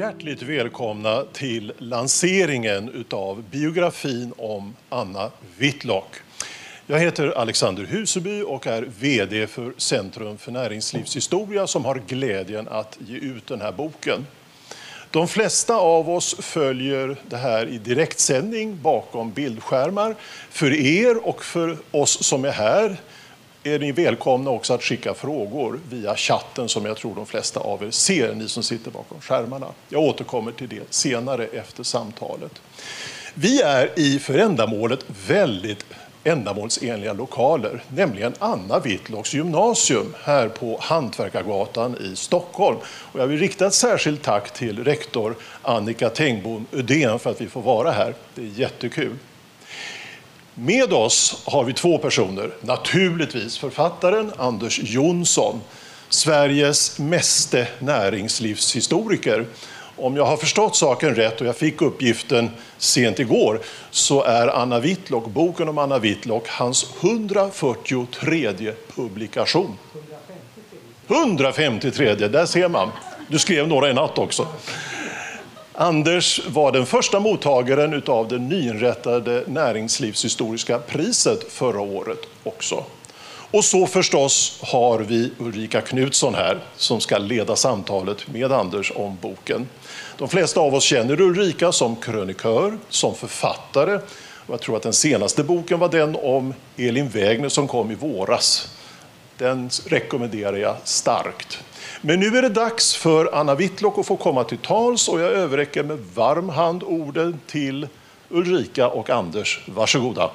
Hjärtligt välkomna till lanseringen av biografin om Anna Whitlock. Jag heter Alexander Huseby och är VD för Centrum för näringslivshistoria som har glädjen att ge ut den här boken. De flesta av oss följer det här i direktsändning bakom bildskärmar. För er och för oss som är här är ni välkomna också att skicka frågor via chatten som jag tror de flesta av er ser, ni som sitter bakom skärmarna. Jag återkommer till det senare efter samtalet. Vi är i för ändamålet väldigt ändamålsenliga lokaler, nämligen Anna Whitlocks gymnasium här på Hantverkargatan i Stockholm. Och jag vill rikta ett särskilt tack till rektor Annika Tengbom Ödén för att vi får vara här. Det är jättekul. Med oss har vi två personer. Naturligtvis författaren Anders Jonsson, Sveriges meste näringslivshistoriker. Om jag har förstått saken rätt och jag fick uppgiften sent igår så är Anna Whitlock, boken om Anna Whitlock hans 143 publikation. 153, där ser man. Du skrev några i natt också. Anders var den första mottagaren av det nyinrättade näringslivshistoriska priset förra året också. Och så förstås har vi Ulrika Knutsson här som ska leda samtalet med Anders om boken. De flesta av oss känner Ulrika som krönikör, som författare. Och jag tror att den senaste boken var den om Elin Wägner som kom i våras. Den rekommenderar jag starkt. Men nu är det dags för Anna Whitlock att få komma till tals och jag överräcker med varm hand orden till Ulrika och Anders. Varsågoda.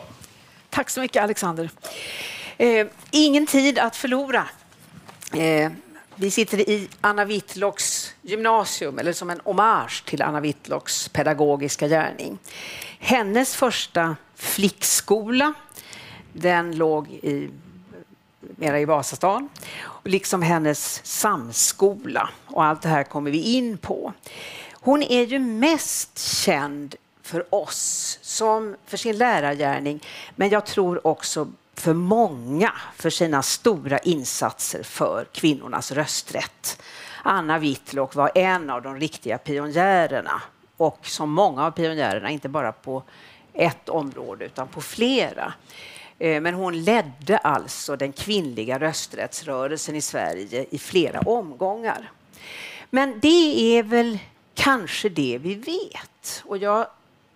Tack så mycket Alexander. Eh, ingen tid att förlora. Eh, vi sitter i Anna Whitlocks gymnasium, eller som en hommage till Anna Whitlocks pedagogiska gärning. Hennes första flickskola, den låg i mera i Vasastan, liksom hennes samskola. Och allt det här kommer vi in på. Hon är ju mest känd för oss som för sin lärargärning, men jag tror också för många för sina stora insatser för kvinnornas rösträtt. Anna Whitlock var en av de riktiga pionjärerna och som många av pionjärerna, inte bara på ett område utan på flera. Eh, men hon ledde alltså den kvinnliga rösträttsrörelsen i Sverige i flera omgångar. Men det är väl kanske det vi vet. Och jag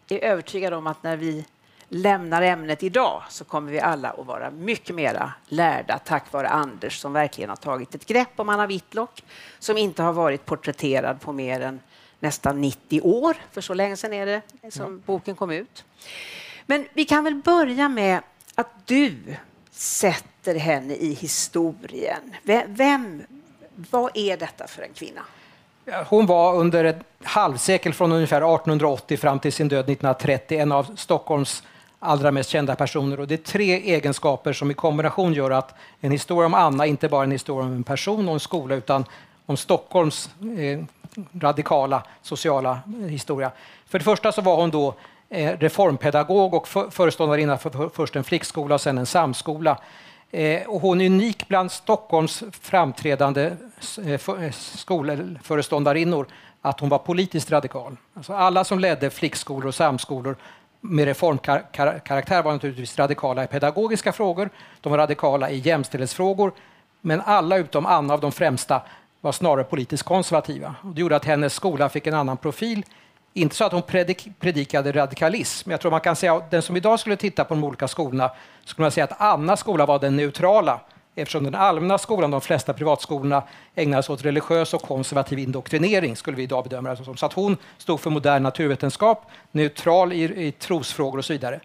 är övertygad om att när vi lämnar ämnet idag så kommer vi alla att vara mycket mera lärda tack vare Anders som verkligen har tagit ett grepp om Anna Whitlock som inte har varit porträtterad på mer än nästan 90 år, för så länge sedan är det som boken kom ut. Men vi kan väl börja med att du sätter henne i historien. Vem, vad är detta för en kvinna? Hon var under ett halvsekel från ungefär 1880 fram till sin död 1930 en av Stockholms allra mest kända personer. Och det är tre egenskaper som i kombination gör att en historia om Anna inte bara är en historia om en person och en skola utan om Stockholms eh, radikala sociala historia. För det första så var hon då Eh, reformpedagog och för, föreståndarinna för, först en flickskola och sen en samskola. Eh, och hon är unik bland Stockholms framträdande eh, skolföreståndarinnor att hon var politiskt radikal. Alltså alla som ledde flickskolor och samskolor med reformkaraktär var naturligtvis radikala i pedagogiska frågor, de var radikala i jämställdhetsfrågor, men alla utom Anna av de främsta var snarare politiskt konservativa. Det gjorde att hennes skola fick en annan profil. Inte så att hon predik predikade radikalism, jag tror man kan säga att den som idag skulle titta på de olika skolorna skulle man säga att Annas skola var den neutrala eftersom den allmänna skolan, de flesta privatskolorna, ägnade sig åt religiös och konservativ indoktrinering, skulle vi idag bedöma det som. Så att hon stod för modern naturvetenskap, neutral i, i trosfrågor och så vidare.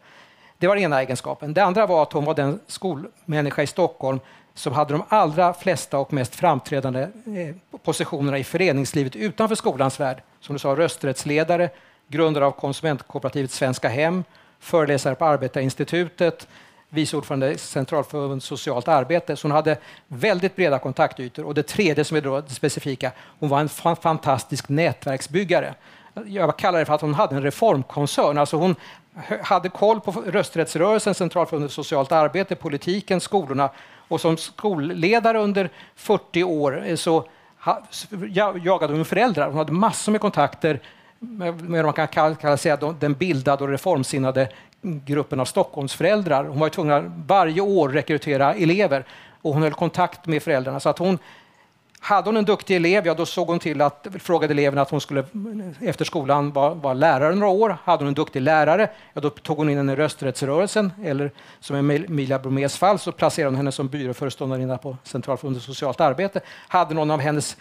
Det var den ena egenskapen. Det andra var att hon var den skolmänniska i Stockholm som hade de allra flesta och mest framträdande eh, positionerna i föreningslivet utanför skolans värld. Som du sa, rösträttsledare, grundare av konsumentkooperativet Svenska Hem, föreläsare på Arbetarinstitutet, vice ordförande i Centralförbundet socialt arbete. Så hon hade väldigt breda kontaktytor. Och det tredje som är då det specifika, hon var en fantastisk nätverksbyggare. Jag kallar det för att hon hade en reformkoncern. Alltså hon hade koll på rösträttsrörelsen, Centralförbundet socialt arbete, politiken, skolorna. Och som skolledare under 40 år eh, så jagade hon föräldrar. Hon hade massor med kontakter med, med man kan kalla, säga, den bildade och reformsinnade gruppen av Stockholmsföräldrar. Hon var tvungen att varje år rekrytera elever och hon höll kontakt med föräldrarna. Så att hon, hade hon en duktig elev, ja, då såg hon till att frågade eleven att hon skulle efter skolan vara, var lärare några år. Hade hon en duktig lärare, ja, då tog hon in henne i rösträttsrörelsen. Eller som i Emilia Bromés fall så placerade hon henne som byråföreståndarinna på Centralförbundet socialt arbete. Hade någon av hennes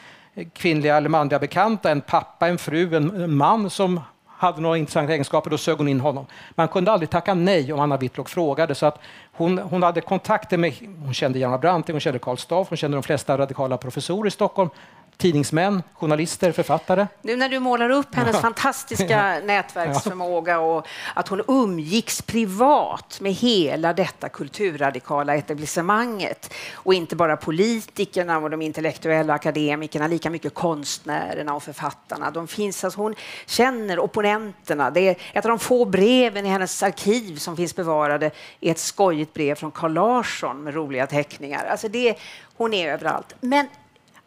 kvinnliga eller manliga bekanta, en pappa, en fru, en man som hade några intressanta egenskaper, då sög hon in honom. Man kunde aldrig tacka nej om Anna Whitlock frågade. Så att hon, hon hade kontakter med, hon kände Hjalmar Branting, hon kände Karl Staaff, hon kände de flesta radikala professorer i Stockholm tidningsmän, journalister, författare. Nu när du målar upp hennes fantastiska nätverksförmåga och att hon umgicks privat med hela detta kulturradikala etablissemanget och inte bara politikerna och de intellektuella akademikerna, lika mycket konstnärerna och författarna. De finns, alltså hon känner opponenterna. Det är ett av de få breven i hennes arkiv som finns bevarade är ett skojigt brev från Carl Larsson med roliga teckningar. Alltså det, hon är överallt. Men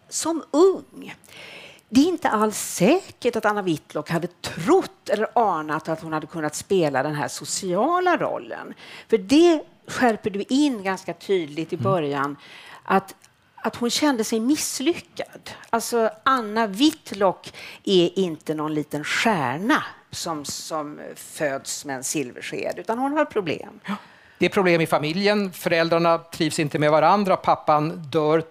som ung. Det är inte alls säkert att Anna Whitlock hade trott eller anat att hon hade kunnat spela den här sociala rollen. För det skärper du in ganska tydligt i mm. början, att, att hon kände sig misslyckad. Alltså, Anna Whitlock är inte någon liten stjärna som, som föds med en silversked, utan hon har problem. Ja. Det är problem i familjen, föräldrarna trivs inte med varandra, pappan dör,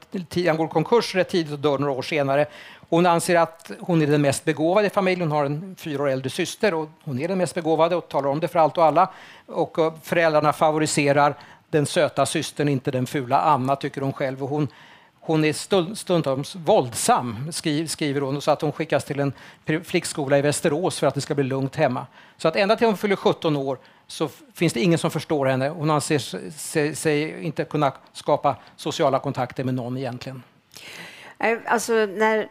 han går konkurs rätt tidigt och dör några år senare. Hon anser att hon är den mest begåvade i familjen, hon har en fyra år äldre syster och hon är den mest begåvade och talar om det för allt och alla. Och eh, föräldrarna favoriserar den söta systern, inte den fula Anna, tycker hon själv. Och hon, hon är stundtals våldsam, skriver hon, så att hon skickas till en flickskola i Västerås för att det ska bli lugnt hemma. Så att ända till hon fyller 17 år så finns det ingen som förstår henne. Hon anser sig, sig inte kunna skapa sociala kontakter med någon egentligen. Alltså, när,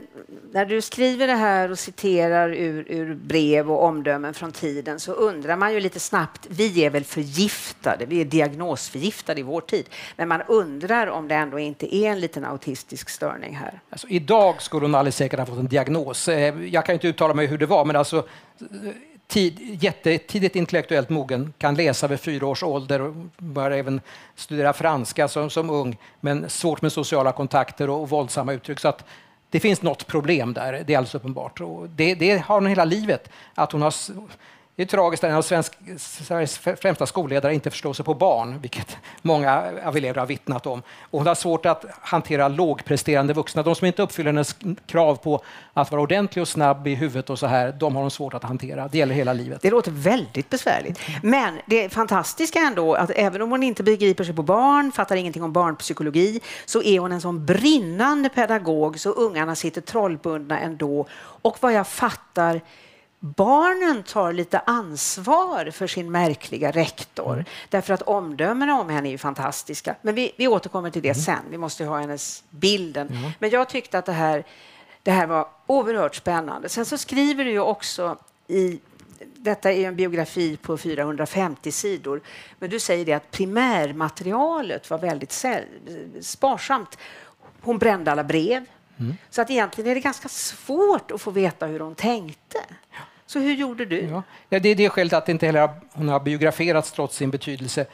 när du skriver det här och citerar ur, ur, brev och omdömen från tiden så undrar man ju lite snabbt, vi är väl förgiftade, vi är diagnosförgiftade i vår tid, men man undrar om det ändå inte är en liten autistisk störning här. Alltså, idag skulle hon alldeles säkert ha fått en diagnos. Eh, jag kan inte uttala mig hur det var, men alltså tid, jättetidigt intellektuellt mogen, kan läsa vid fyra års ålder och börjar även studera franska som, som ung, men svårt med sociala kontakter och, och våldsamma uttryck. Så att det finns något problem där, det är alldeles uppenbart. Och det, det har hon hela livet, att hon har det är tragiskt att en av svensk, Sveriges främsta skolledare inte förstår sig på barn, vilket många av elever har vittnat om. Och hon har svårt att hantera lågpresterande vuxna. De som inte uppfyller hennes krav på att vara ordentlig och snabb i huvudet och så här, de har hon svårt att hantera. Det gäller hela livet. Det låter väldigt besvärligt. Men det fantastiska ändå, att även om hon inte begriper sig på barn, fattar ingenting om barnpsykologi, så är hon en sån brinnande pedagog så ungarna sitter trollbundna ändå. Och vad jag fattar barnen tar lite ansvar för sin märkliga rektor. Mm. Därför att omdömena om henne är ju fantastiska. Men vi, vi återkommer till det mm. sen. Vi måste ha hennes bilden. Mm. Men jag tyckte att det här, det här var oerhört spännande. Sen så skriver du ju också i detta är en biografi på 450 sidor. Men du säger det att primärmaterialet var väldigt sparsamt. Hon brände alla brev. Mm. Så att egentligen är det ganska svårt att få veta hur hon tänkte. Så hur gjorde du? Ja. ja det är det skälet att inte heller hon har biograferats trots sin betydelse.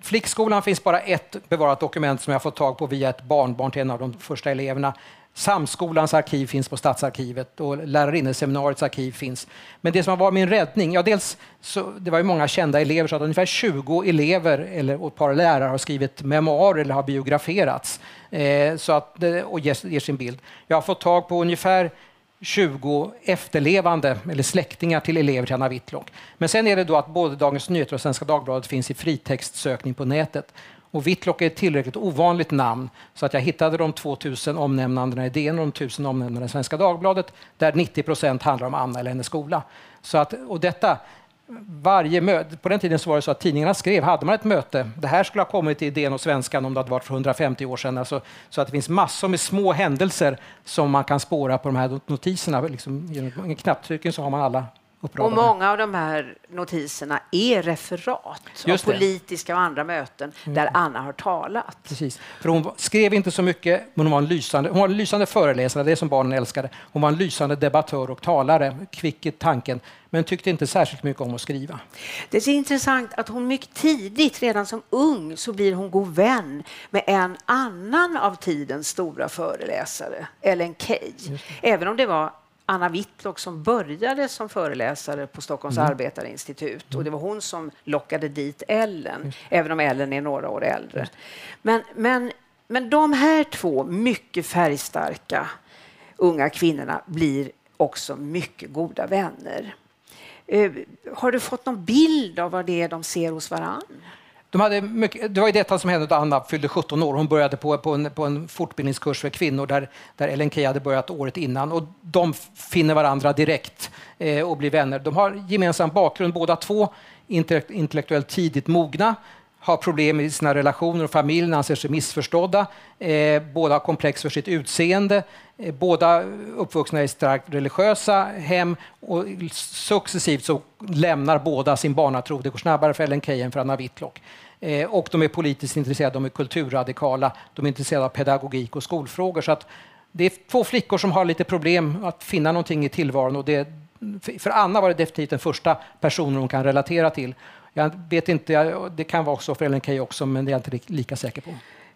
Flickskolan finns bara ett bevarat dokument som jag fått tag på via ett barnbarn till en av de första eleverna. Samskolans arkiv finns på Stadsarkivet och lärarinneseminariets arkiv finns. Men det som har varit min räddning, ja dels så det var ju många kända elever så att ungefär 20 elever eller ett par lärare har skrivit memoarer eller har biograferats eh, så att, och ger, ger sin bild. Jag har fått tag på ungefär 20 efterlevande eller släktingar till elever till Anna Whitlock. Men sen är det då att både Dagens Nyheter och Svenska Dagbladet finns i fritextsökning på nätet. Och Whitlock är ett tillräckligt ovanligt namn så att jag hittade de 2000 omnämnandena i DN och de 1000 omnämnandena i Svenska Dagbladet där 90 procent handlar om Anna eller hennes skola. Så att, och detta, varje möte, på den tiden så var det så att tidningarna skrev, hade man ett möte, det här skulle ha kommit i DN och Svenskan om det hade varit för 150 år sedan. Alltså, så att det finns massor med små händelser som man kan spåra på de här notiserna. Liksom, genom en knapptryckning så har man alla och många av de här notiserna är referat Just av politiska och andra möten mm. där Anna har talat. Precis. För hon skrev inte så mycket, men hon var en lysande, hon var en lysande föreläsare, det som barnen älskade. Hon var en lysande debattör och talare, kvick i tanken, men tyckte inte särskilt mycket om att skriva. Det är intressant att hon mycket tidigt, redan som ung, så blir hon god vän med en annan av tidens stora föreläsare, Ellen Key. Även om det var Anna Whitlock som började som föreläsare på Stockholms mm. arbetarinstitut och det var hon som lockade dit Ellen, även om Ellen är några år äldre. Men, men, men de här två mycket färgstarka unga kvinnorna blir också mycket goda vänner. Uh, har du fått någon bild av vad det är de ser hos varann? De hade mycket, det var ju detta som hände då Anna fyllde 17 år. Hon började på, på, en, på en fortbildningskurs för kvinnor där, där Ellen Key hade börjat året innan. Och de finner varandra direkt eh, och blir vänner. De har gemensam bakgrund båda två, intellektuellt tidigt mogna har problem i sina relationer och familjen, anser sig missförstådda. Eh, båda har komplex för sitt utseende. Eh, båda uppvuxna i starkt religiösa hem och successivt så lämnar båda sin barnatro. Det går snabbare för Ellen Key än för Anna Whitlock. Eh, och de är politiskt intresserade, de är kulturradikala, de är intresserade av pedagogik och skolfrågor. Så att det är två flickor som har lite problem att finna någonting i tillvaron. Och det, för Anna var det definitivt den första personen hon kan relatera till. Jag vet inte, det kan vara så för Ellen Key också, men det är jag inte lika säker på.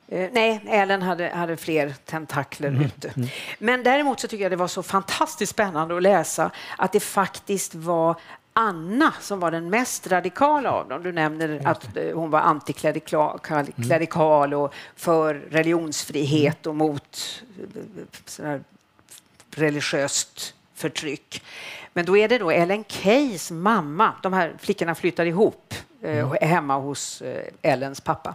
Eh, nej, Ellen hade, hade fler tentakler mm. ute. Mm. Men däremot så tycker jag det var så fantastiskt spännande att läsa att det faktiskt var Anna som var den mest radikala av dem. Du nämner att eh, hon var antiklerikal och för religionsfrihet och mot eh, religiöst förtryck. Men då är det då Ellen Keys mamma, de här flickorna flyttar ihop eh, mm. hemma hos eh, Ellens pappa.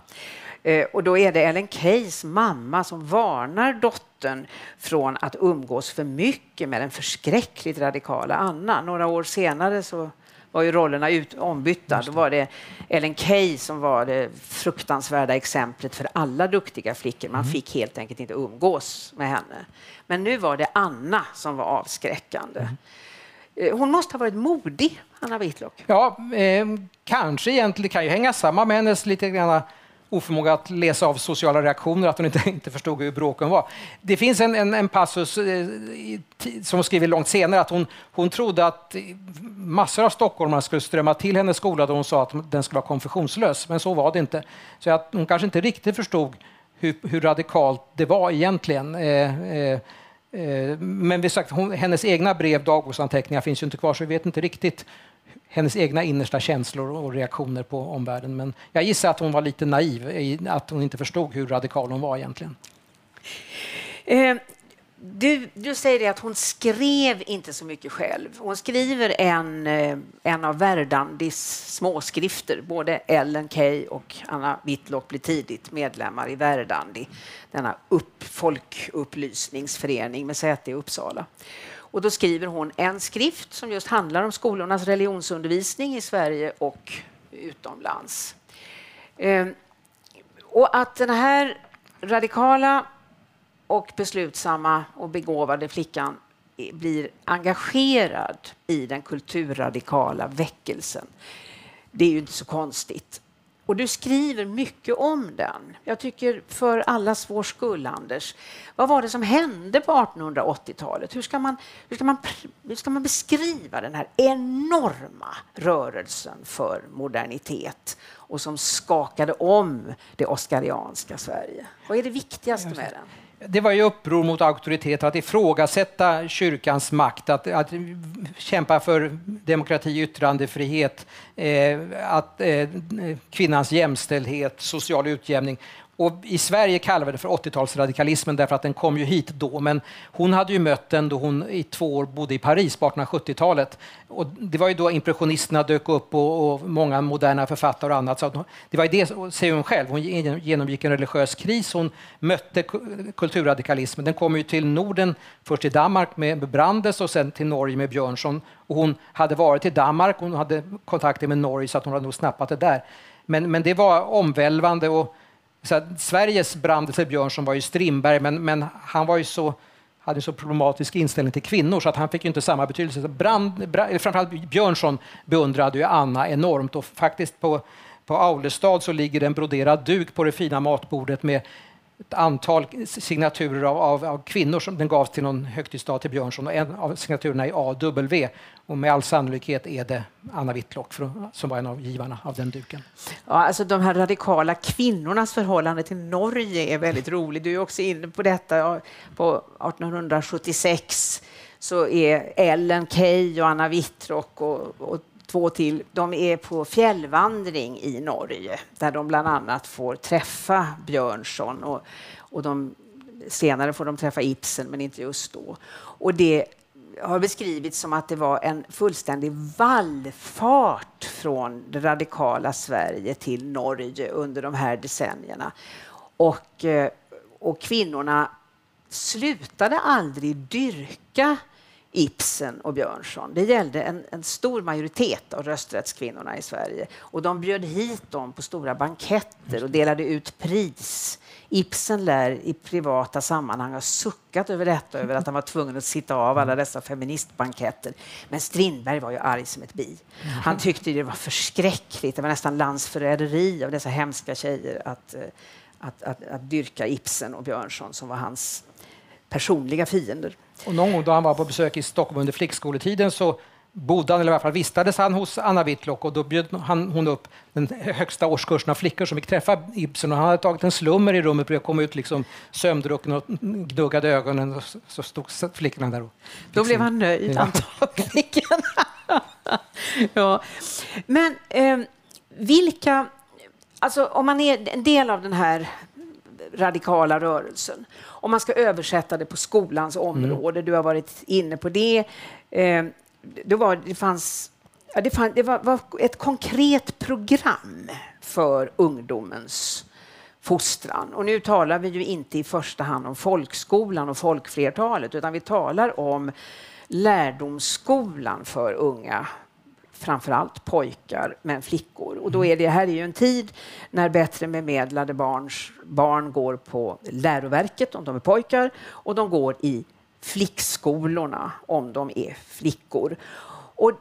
Eh, och då är det Ellen Keys mamma som varnar dottern från att umgås för mycket med den förskräckligt radikala Anna. Några år senare så var ju rollerna ut, ombytta. Då var det Ellen Key som var det fruktansvärda exemplet för alla duktiga flickor. Man mm. fick helt enkelt inte umgås med henne. Men nu var det Anna som var avskräckande. Mm. Eh, hon måste ha varit modig, Anna Whitlock. Ja, eh, kanske egentligen. Det kan ju hänga samman med hennes lite grann oförmåga att läsa av sociala reaktioner, att hon inte, inte förstod hur bråken var. Det finns en, en, en passus eh, som hon skriver långt senare att hon, hon trodde att massor av stockholmare skulle strömma till hennes skola då hon sa att den skulle vara konfessionslös, men så var det inte. Så att hon kanske inte riktigt förstod hur, hur radikalt det var egentligen. Eh, Eh, Eh, men vi sagt, hon, hennes egna brev, dagboksanteckningar finns ju inte kvar så vi vet inte riktigt hennes egna innersta känslor och reaktioner på omvärlden. Men jag gissar att hon var lite naiv, att hon inte förstod hur radikal hon var egentligen. Eh, du, du säger det att hon skrev inte så mycket själv. Hon skriver en, eh, en av Verdandis småskrifter. Både Ellen Key och Anna Whitlock blir tidigt medlemmar i Verdandi, denna upp, folkupplysningsförening med säte i Uppsala. Och då skriver hon en skrift som just handlar om skolornas religionsundervisning i Sverige och utomlands. Ehm, och att den här radikala och beslutsamma och begåvade flickan blir engagerad i den kulturradikala väckelsen. Det är ju inte så konstigt. Och du skriver mycket om den. Jag tycker för allas vår skull, Anders. Vad var det som hände på 1880-talet? Hur ska, man, hur, ska man, hur ska man beskriva den här enorma rörelsen för modernitet och som skakade om det oskarianska Sverige? Vad är det viktigaste med den? Det var ju uppror mot auktoriteter, att ifrågasätta kyrkans makt, att, att kämpa för demokrati, yttrandefrihet, eh, att, eh, kvinnans jämställdhet, social utjämning. Och I Sverige kallar vi det för 80-talsradikalismen därför att den kom ju hit då. Men hon hade ju mött den då hon i två år bodde i Paris på 1870-talet. Och det var ju då impressionisterna dök upp och, och många moderna författare och annat. Så det var ju det, säger hon själv, hon genomgick en religiös kris. Hon mötte kulturradikalismen. Den kom ju till Norden, först till Danmark med Brandes och sen till Norge med Björnsson. Och hon hade varit i Danmark, hon hade kontakter med Norge så att hon hade nog snappat det där. Men, men det var omvälvande. Och, så Sveriges Brandes Björnsson var ju Strindberg, men, men han var ju så hade en så problematisk inställning till kvinnor så att han fick inte samma betydelse. Brand, brand, framförallt Björnsson beundrade ju Anna enormt och faktiskt på, på Aulestad så ligger det en broderad duk på det fina matbordet med ett antal signaturer av, av, av, kvinnor som den gavs till någon högtidsdag till Björnsson och en av signaturerna är AW och med all sannolikhet är det Anna Whitlock som var en av givarna av den duken. Ja, alltså de här radikala kvinnornas förhållande till Norge är väldigt roligt. Du är också inne på detta. På 1876 så är Ellen Key och Anna Whitlock och, och två till, de är på fjällvandring i Norge där de bland annat får träffa Björnsson och, och de, senare får de träffa Ibsen, men inte just då. Och det har beskrivits som att det var en fullständig vallfart från det radikala Sverige till Norge under de här decennierna. Och, eh, och kvinnorna slutade aldrig dyrka Ibsen och Björnsson. Det gällde en, en, stor majoritet av rösträttskvinnorna i Sverige. Och de bjöd hit dem på stora banketter och delade ut pris. Ibsen lär i privata sammanhang ha suckat över detta, över att han var tvungen att sitta av alla dessa feministbanketter. Men Strindberg var ju arg som ett bi. Han tyckte det var förskräckligt, det var nästan landsförräderi av dessa hemska tjejer att, eh, att, att, att dyrka Ibsen och Björnsson som var hans personliga fiender. Och någon gång då han var på besök i Stockholm under flickskoletiden så bodde han, eller i alla fall vistades han hos Anna Whitlock och då bjöd han, hon upp den högsta årskursen av flickor som fick träffa Ibsen och han hade tagit en slummer i rummet och kom ut liksom sömndrucken och gnuggade ögonen och så stod flickorna där. Och då blev han nöjd ja. antagligen. ja. Men eh, vilka, alltså om man är en del av den här radikala rörelsen. Om man ska översätta det på skolans mm. område, mm. du har varit inne på det. Eh, det, var, det, fanns, ja, det, fann, det var, var, ett konkret program för ungdomens fostran. Och nu talar vi ju inte i första hand om folkskolan och folkflertalet, utan vi talar om lärdomsskolan för unga framförallt pojkar, men flickor. Och då är det här är ju en tid när bättre bemedlade barns, barn går på läroverket om de är pojkar och de går i flickskolorna om de är flickor. Och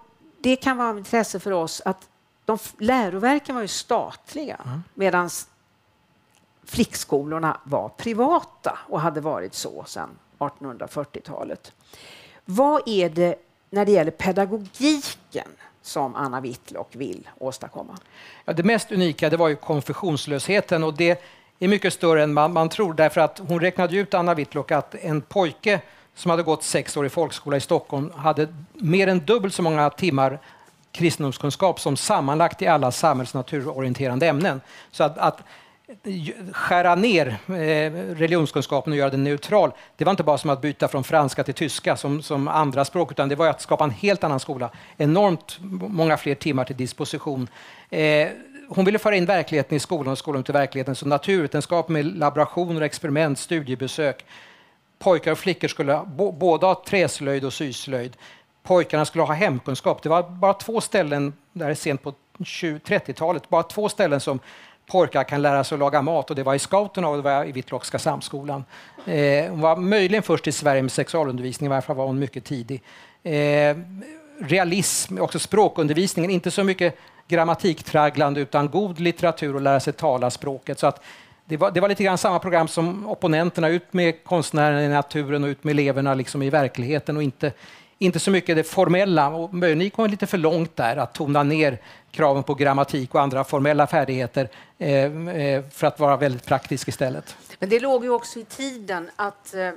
det kan vara av intresse för oss att de, läroverken var ju statliga mm. medan flickskolorna var privata och hade varit så sedan 1840-talet. Vad är det när det gäller pedagogiken som Anna Whitlock vill åstadkomma? Ja, det mest unika det var ju konfessionslösheten och det är mycket större än man, man tror därför att hon räknade ut, Anna Whitlock, att en pojke som hade gått sex år i folkskola i Stockholm hade mer än dubbelt så många timmar kristendomskunskap som sammanlagt i alla samhälls och naturorienterande ämnen. Så att, att skära ner eh, religionskunskapen och göra den neutral, det var inte bara som att byta från franska till tyska som, som andra språk, utan det var att skapa en helt annan skola. Enormt många fler timmar till disposition. Eh, hon ville föra in verkligheten i skolan och skolan till verkligheten, så naturvetenskap med laborationer, experiment, studiebesök. Pojkar och flickor skulle ha, båda ha träslöjd och syslöjd. Pojkarna skulle ha hemkunskap. Det var bara två ställen, där sent på 30-talet, bara två ställen som pojkar kan lära sig att laga mat och det var i scouterna och det var i Vitlockska samskolan. Eh, hon var möjligen först i Sverige med sexualundervisning, i varje fall var hon mycket tidig. Eh, realism, också språkundervisningen, inte så mycket grammatiktragglande utan god litteratur och lära sig tala språket. Så att det, var, det var lite grann samma program som opponenterna, ut med konstnären i naturen och ut med eleverna liksom i verkligheten och inte, inte så mycket det formella. Och möjligen gick hon lite för långt där, att tona ner kraven på grammatik och andra formella färdigheter eh, eh, för att vara väldigt praktisk istället. Men det låg ju också i tiden att eh,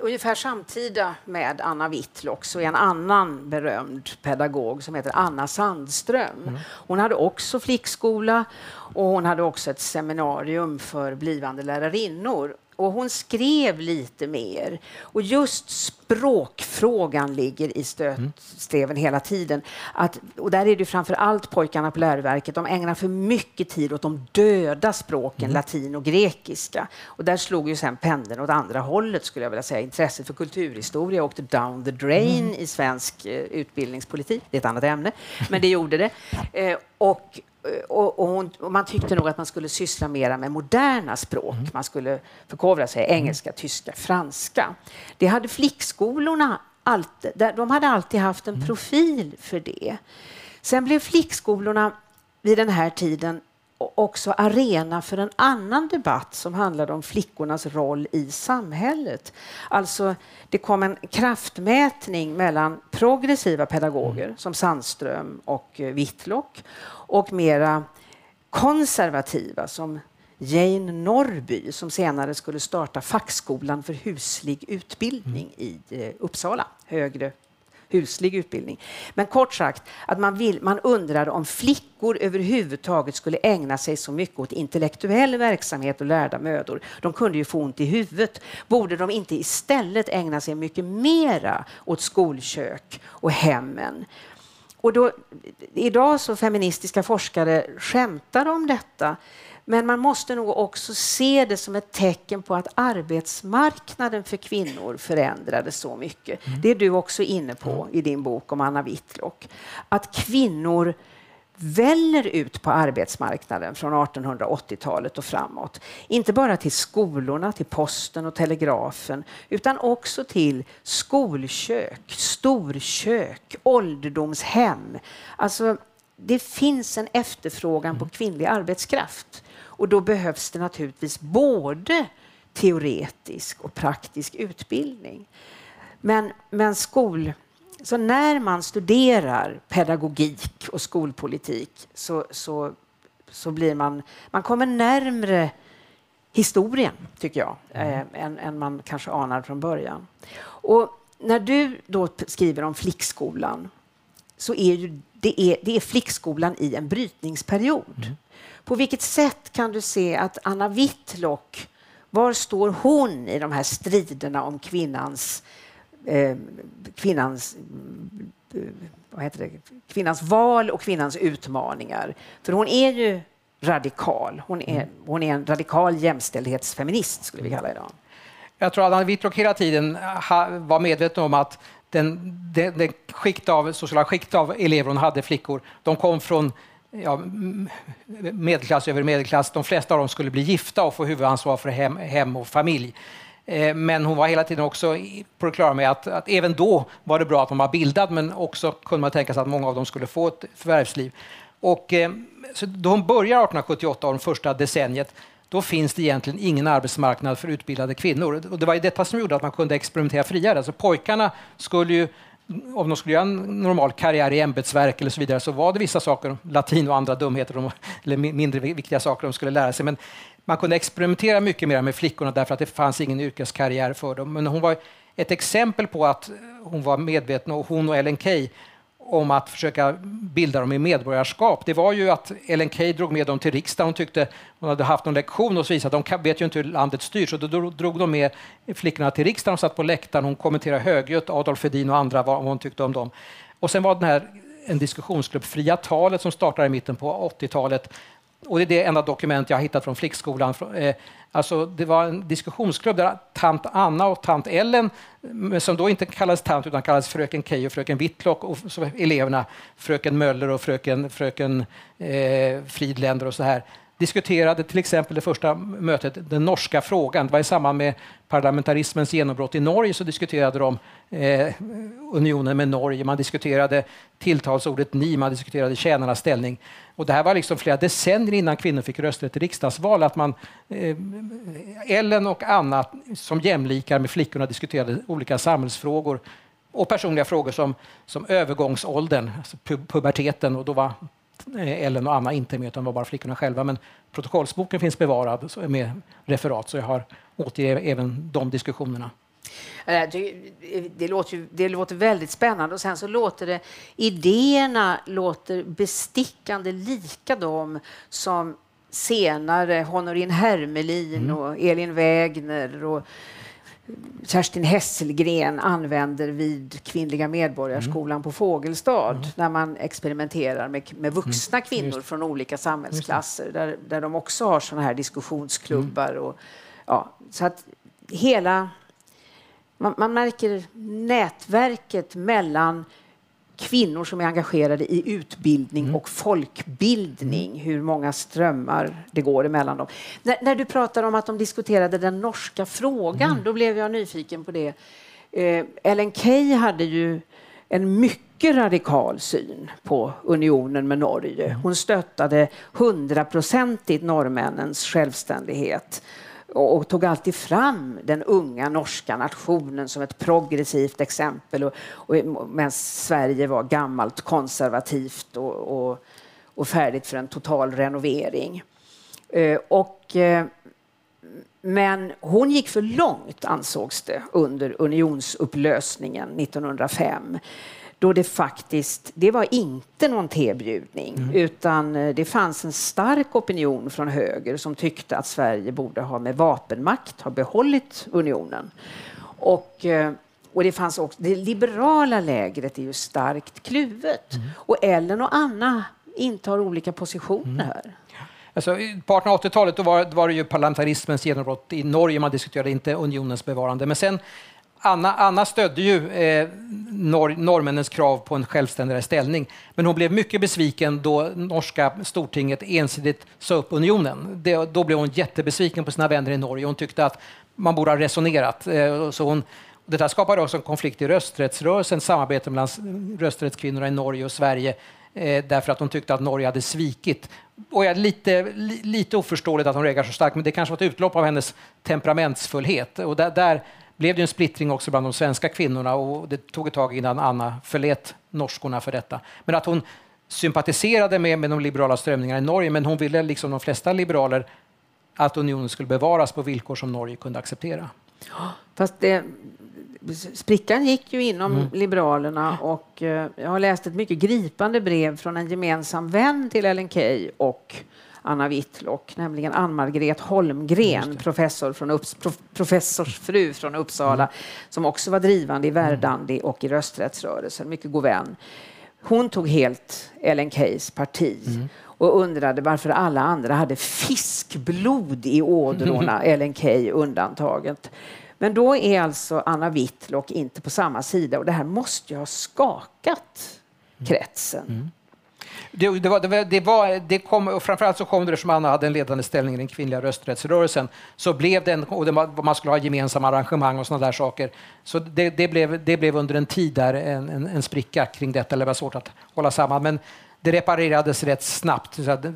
ungefär samtida med Anna Whitlock så är en annan berömd pedagog som heter Anna Sandström. Mm. Hon hade också flickskola och hon hade också ett seminarium för blivande lärarinnor. Och hon skrev lite mer. Och just språkfrågan ligger i stötsteven mm. hela tiden. Att, och där är det framför allt pojkarna på läroverket. De ägnar för mycket tid åt de döda språken, mm. latin och grekiska. Och där slog ju sen pendeln åt andra hållet, skulle jag vilja säga. Intresset för kulturhistoria åkte down the drain mm. i svensk eh, utbildningspolitik. Det är ett annat ämne, men det gjorde det. Eh, och och, och, hon, och, man tyckte nog att man skulle syssla mera med moderna språk. Mm. Man skulle förkovra sig engelska, tyska, franska. Det hade flickskolorna alltid, de hade alltid haft en mm. profil för det. Sen blev flickskolorna vid den här tiden också arena för en annan debatt som handlade om flickornas roll i samhället. Alltså, det kom en kraftmätning mellan progressiva pedagoger mm. som Sandström och eh, Whitlock och mera konservativa som Jane Norby som senare skulle starta fackskolan för huslig utbildning mm. i eh, Uppsala, högre huslig utbildning. Men kort sagt, att man, vill, man undrade om flickor överhuvudtaget skulle ägna sig så mycket åt intellektuell verksamhet och lärda mödor. De kunde ju få ont i huvudet. Borde de inte istället ägna sig mycket mera åt skolkök och hemmen? Och då, idag så feministiska forskare skämtar om detta. Men man måste nog också se det som ett tecken på att arbetsmarknaden för kvinnor förändrades så mycket. Mm. Det är du också inne på i din bok om Anna Whitlock. Att kvinnor väller ut på arbetsmarknaden från 1880-talet och framåt. Inte bara till skolorna, till posten och telegrafen, utan också till skolkök, storkök, ålderdomshem. Alltså, det finns en efterfrågan på kvinnlig arbetskraft. Och då behövs det naturligtvis både teoretisk och praktisk utbildning. Men, men skol... Så när man studerar pedagogik och skolpolitik så, så, så blir man... Man kommer närmre historien, tycker jag, mm. eh, än, än man kanske anar från början. Och när du då skriver om flickskolan så är ju, det, är, det är flickskolan i en brytningsperiod. Mm. På vilket sätt kan du se att Anna Whitlock, var står hon i de här striderna om kvinnans, eh, kvinnans eh, vad heter det? kvinnans val och kvinnans utmaningar. För hon är ju radikal. Hon är, hon är en radikal jämställdhetsfeminist, skulle vi kalla idag. Jag tror att Anna Whitlock hela tiden var medveten om att den, den, den skikt av, sociala skikt av elever hon hade, flickor, de kom från ja, medelklass över medelklass. De flesta av dem skulle bli gifta och få huvudansvar för hem, hem och familj. Eh, men hon var hela tiden också på det klara med att, att, även då var det bra att man var bildad, men också kunde man tänka sig att många av dem skulle få ett förvärvsliv. Och, eh, så då hon börjar 1878, av det första decenniet, då finns det egentligen ingen arbetsmarknad för utbildade kvinnor. Och det var ju detta som gjorde att man kunde experimentera friare. Alltså pojkarna skulle ju om de skulle göra en normal karriär i ämbetsverk eller så vidare så var det vissa saker, latin och andra dumheter, eller mindre viktiga saker de skulle lära sig. Men man kunde experimentera mycket mer med flickorna därför att det fanns ingen yrkeskarriär för dem. Men hon var ett exempel på att hon var medveten, och hon och Ellen Key, om att försöka bilda dem i medborgarskap, det var ju att Ellen Key drog med dem till riksdagen. Hon tyckte hon hade haft någon lektion och så visade att de vet ju inte hur landet styrs. Och då drog de med flickorna till riksdagen och satt på läktaren. Hon kommenterade högljutt Adolf Hedin och andra vad hon tyckte om dem. Och sen var den här en diskussionsklubb, Fria talet, som startade i mitten på 80-talet och det är det enda dokument jag har hittat från flickskolan. Eh, alltså, det var en diskussionsklubb där tant Anna och tant Ellen, som då inte kallades tant utan kallades fröken Key och fröken Whitlock och eleverna fröken Möller och fröken, fröken eh, Fridländer och så här diskuterade till exempel det första mötet den norska frågan. Det var i samband med parlamentarismens genombrott i Norge så diskuterade de eh, unionen med Norge. Man diskuterade tilltalsordet ni, man diskuterade tjänarnas ställning. Och det här var liksom flera decennier innan kvinnor fick rösträtt i riksdagsval. Att man, eh, Ellen och Anna som jämlikar med flickorna diskuterade olika samhällsfrågor och personliga frågor som, som övergångsåldern, alltså puberteten. Och då var Ellen och Anna inte med, utan var bara flickorna själva. Men protokollsboken finns bevarad med referat, så jag har återgett även de diskussionerna. Eh, det, det, låter det låter väldigt spännande och sen så låter det, idéerna låter bestickande lika de som senare Honorin Hermelin mm. och Elin Wägner och Kerstin Hesselgren använder vid Kvinnliga Medborgarskolan mm. på Fågelstad mm. när man experimenterar med, med vuxna mm. kvinnor Just. från olika samhällsklasser där, där de också har såna här diskussionsklubbar. Mm. Och, ja, så att hela... Man, man märker nätverket mellan kvinnor som är engagerade i utbildning mm. och folkbildning, hur många strömmar det går emellan dem. När, när, du pratar om att de diskuterade den norska frågan, mm. då blev jag nyfiken på det. Eh, Ellen Key hade ju en mycket radikal syn på unionen med Norge. Mm. Hon stöttade hundraprocentigt norrmännens självständighet och, tog alltid fram den unga norska nationen som ett progressivt exempel och, och, medan Sverige var gammalt konservativt och, och, och färdigt för en total renovering. Eh, och, eh, men hon gick för långt, ansågs det, under unionsupplösningen 1905 då det faktiskt, det var inte någon tebjudning, mm. utan eh, det fanns en stark opinion från höger som tyckte att Sverige borde ha med vapenmakt ha behållit unionen. Och, eh, och det fanns också, det liberala lägret är ju starkt kluvet. Mm. Och Ellen och Anna intar olika positioner mm. Alltså, på 1880-talet var, var det ju parlamentarismens genombrott i Norge man diskuterade, inte unionens bevarande. Men sen Anna, Anna stödde ju eh, norr, norrmännens krav på en självständigare ställning, men hon blev mycket besviken då norska stortinget ensidigt sa upp unionen. Det, då blev hon jättebesviken på sina vänner i Norge. Hon tyckte att man borde ha resonerat. Eh, så hon, det skapade också en konflikt i rösträttsrörelsen, samarbete mellan rösträttskvinnorna i Norge och Sverige, eh, därför att hon tyckte att Norge hade svikit. Och är lite, li, lite oförståeligt att hon reagerar så starkt, men det kanske var ett utlopp av hennes temperamentsfullhet. Och där, där blev det en splittring också bland de svenska kvinnorna och det tog ett tag innan Anna förlät norskorna för detta. Men att hon sympatiserade med, med de liberala strömningarna i Norge, men hon ville, liksom de flesta liberaler, att unionen skulle bevaras på villkor som Norge kunde acceptera. Fast det, sprickan gick ju inom mm. Liberalerna och eh, jag har läst ett mycket gripande brev från en gemensam vän till Ellen Key och Anna Whitlock, nämligen Ann-Margret Holmgren, professor från Upps, prof, professorsfru från Uppsala, mm. som också var drivande i. Verdandi och i rösträttsrörelsen, mycket god vän. Hon tog helt Ellen Keys parti mm. och undrade varför alla andra hade fiskblod i ådrorna, Ellen Key undantaget. Men då är alltså Anna Whitlock inte på samma sida och det här måste ju ha skakat mm. kretsen. Mm. Det, det, var, det, det, var, det kom, och framförallt så kom det som Anna hade en ledande ställning i den kvinnliga rösträttsrörelsen. Så blev det och det, man skulle ha gemensamma arrangemang och sådana där saker. Så det, det, blev, det blev under en tid där en, en, en spricka kring detta, eller det var svårt att hålla samman. Men det reparerades rätt snabbt. Så att,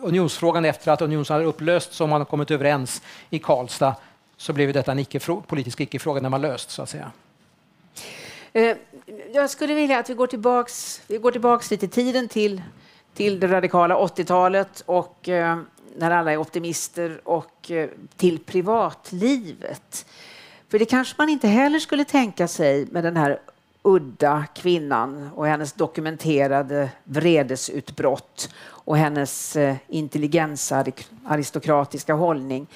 unionsfrågan efter att unionen hade upplösts, som man kommit överens i Karlstad, så blev detta en icke, politisk icke-fråga när man löst, så att säga. Eh, jag skulle vilja att vi går tillbaks, vi går tillbaks lite i tiden till, till det radikala 80-talet och eh, när alla är optimister och eh, till privatlivet. För det kanske man inte heller skulle tänka sig med den här udda kvinnan och hennes dokumenterade vredesutbrott och hennes eh, intelligensaristokratiska hållning.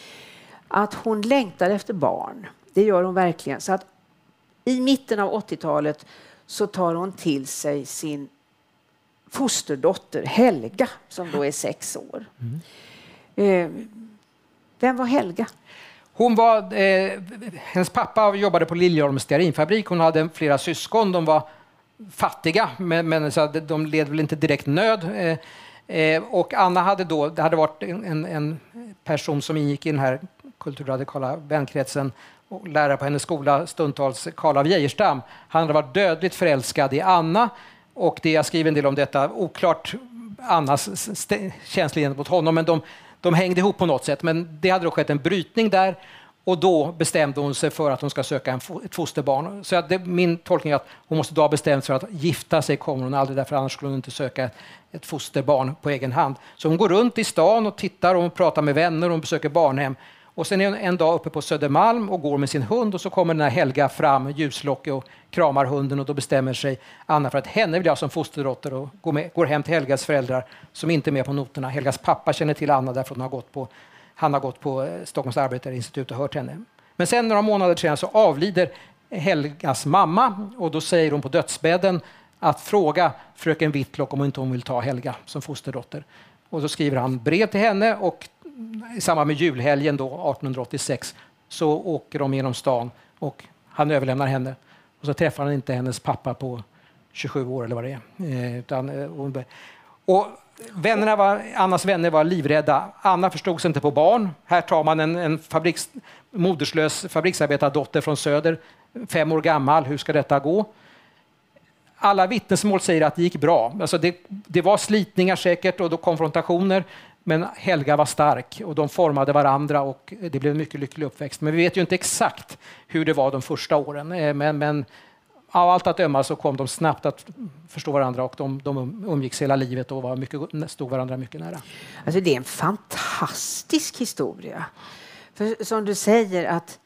Att hon längtar efter barn, det gör hon verkligen. Så att i mitten av 80-talet så tar hon till sig sin fosterdotter Helga som då är sex år. Mm. Eh, vem var Helga? Hon var, eh, hennes pappa jobbade på Liljeholms stearinfabrik. Hon hade flera syskon. De var fattiga, men, men så de led väl inte direkt nöd. Eh, eh, och Anna hade då, det hade varit en, en person som ingick i den här kulturradikala vänkretsen och lärare på hennes skola, stundtals Karl av Geijerstam. Han hade varit dödligt förälskad i Anna och det jag skriver en del om detta, oklart Annas känsla gentemot honom, men de, de hängde ihop på något sätt. Men det hade då skett en brytning där och då bestämde hon sig för att hon ska söka en, ett fosterbarn. Så det, min tolkning är att hon måste då ha bestämt sig för att gifta sig kommer hon aldrig, därför annars skulle hon inte söka ett, fosterbarn på egen hand. Så hon går runt i stan och tittar och pratar med vänner och hon besöker barnhem. Och sen är hon en dag uppe på Södermalm och går med sin hund och så kommer den här Helga fram, ljuslockig och kramar hunden och då bestämmer sig Anna för att henne vill jag som fosterdotter och går, med, går hem till Helgas föräldrar som inte är med på noterna. Helgas pappa känner till Anna därför att hon har gått på, han har gått på eh, Stockholms arbetarinstitut och hört henne. Men sen några månader senare så avlider Helgas mamma och då säger hon på dödsbädden att fråga fröken Whitlock om inte hon vill ta Helga som fosterdotter. Och så skriver han brev till henne och i samband med julhelgen då, 1886 så åker de genom stan och han överlämnar henne. Och så träffar han inte hennes pappa på 27 år eller vad det är. Eh, utan, eh, och vännerna var, Annas vänner var livrädda. Anna förstod sig inte på barn. Här tar man en, en fabriks, moderslös fabriksarbetardotter från Söder, fem år gammal. Hur ska detta gå? Alla vittnesmål säger att det gick bra. Alltså det, det var slitningar säkert och då konfrontationer. Men Helga var stark och de formade varandra och det blev en mycket lycklig uppväxt. Men vi vet ju inte exakt hur det var de första åren. Eh, men, men av allt att döma så kom de snabbt att förstå varandra och de, de um-, umgicks hela livet och var mycket, stod varandra mycket nära. Alltså det är en fantastisk historia. För som du säger att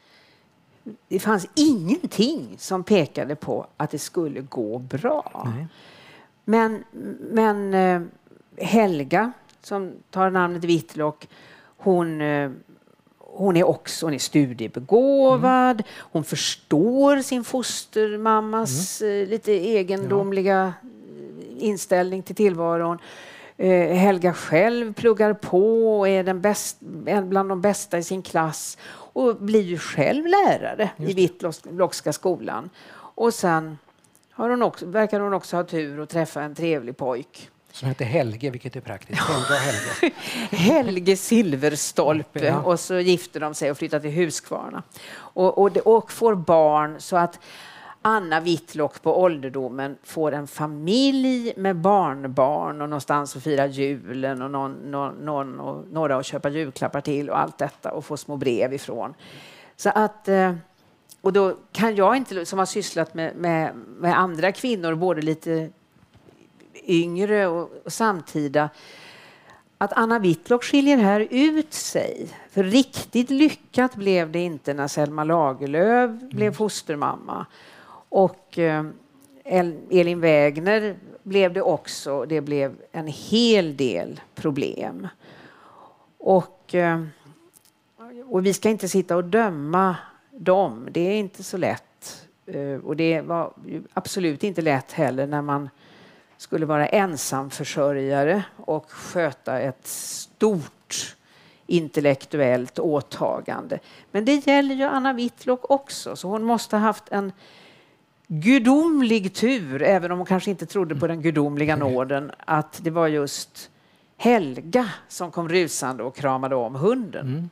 det fanns ingenting som pekade på att det skulle gå bra. Nej. Men, men eh, Helga, som tar namnet Whitlock, hon eh, hon är också hon är studiebegåvad, mm. hon förstår sin fostermammas mm. Eh, lite egendomliga ja. inställning till tillvaron. Eh, Helga själv pluggar på och är den bäst, bland de bästa i sin klass och blir ju själv lärare i Vittlockska skolan. Och sen har hon också, verkar hon också ha tur att träffa en trevlig pojk som heter Helge, vilket är praktiskt. Helge, Helge. Helge Silverstolpe. Ja. Och så gifter de sig och flyttar till Huskvarna. Och, och, och får barn så att Anna Whitlock på ålderdomen får en familj med barnbarn och någonstans att fira julen och, någon, någon, någon och några att köpa julklappar till och allt detta och få små brev ifrån. Så att, eh, och då kan jag inte, som har sysslat med, med, med andra kvinnor, både lite yngre och, och samtida att Anna Whitlock skiljer här ut sig. För riktigt lyckat blev det inte när Selma Lagerlöf mm. blev fostermamma. Och eh, Elin Wägner blev det också. Det blev en hel del problem. Och, eh, och vi ska inte sitta och döma dem. Det är inte så lätt. Eh, och det var absolut inte lätt heller när man skulle vara ensamförsörjare och sköta ett stort intellektuellt åtagande. Men det gäller ju Anna Whitlock också, så hon måste ha haft en gudomlig tur, även om hon kanske inte trodde på den gudomliga nåden, att det var just Helga som kom rusande och kramade om hunden.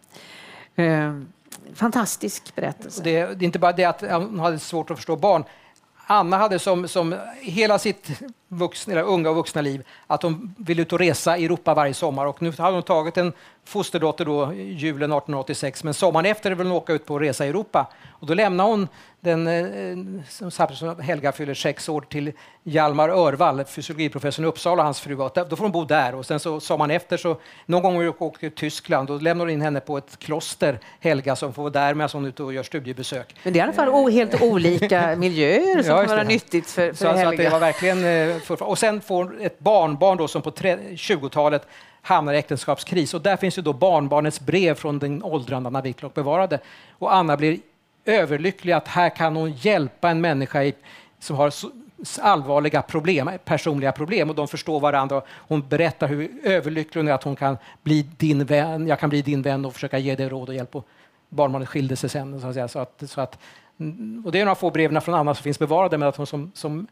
Mm. Eh, fantastisk berättelse. Det, det, är inte bara det att hon hade svårt att förstå barn. Anna hade som, som hela sitt vuxna, unga och vuxna liv att hon ville ut och resa i Europa varje sommar. Och nu hade hon tagit en fosterdotter då, julen 1886, men sommaren efter ville hon åka ut på resa i Europa. Och då lämnade hon den, eh, som Helga fyller sex år till Hjalmar Örvall, fysiologiprofessorn i Uppsala och hans fru. Då får hon bo där. Och sen så sommaren efter, så, någon gång hon åkte till Tyskland, då lämnar hon in henne på ett kloster, Helga, som får vara där medan hon är ute och gör studiebesök. Men det är i alla fall helt olika miljöer som ja, kan vara nyttigt för, för så, Helga. Så att det var verkligen, för, och sen får hon ett barnbarn då som på 20-talet hamnar i äktenskapskris. Och där finns ju då barnbarnets brev från den åldrande Anna Whitlock bevarade. Och Anna blir överlycklig att här kan hon hjälpa en människa i, som har allvarliga problem, personliga problem och de förstår varandra. Hon berättar hur överlycklig hon är att hon kan bli din vän, jag kan bli din vän och försöka ge dig råd och hjälp. Och barnbarnet skilde sig sen. Så att. Så att, och det är några få breven från Anna som finns bevarade, men att hon som, som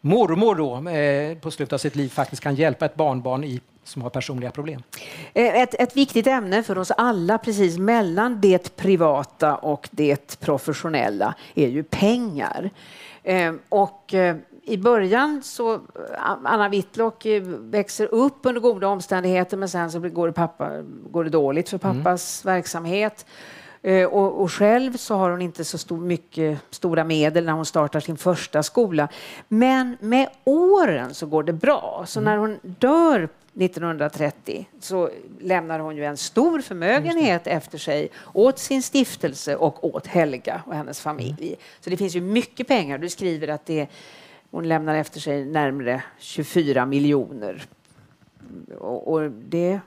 mormor då, eh, på slutet av sitt liv faktiskt kan hjälpa ett barnbarn i, som har personliga problem. Eh, ett, ett viktigt ämne för oss alla, precis mellan det privata och det professionella, är ju pengar. Eh, och i början så Anna Whitlock växer upp under goda omständigheter men sen så går det, pappa, går det dåligt för pappas mm. verksamhet. Eh, och, och, själv så har hon inte så stor, mycket stora medel när hon startar sin första skola. Men med åren så går det bra. Så mm. när hon dör 1930 så lämnar hon ju en stor förmögenhet efter sig åt sin stiftelse och åt Helga och hennes familj. Mm. Så det finns ju mycket pengar. Du skriver att det, hon lämnar efter sig närmare 24 miljoner. Och, och det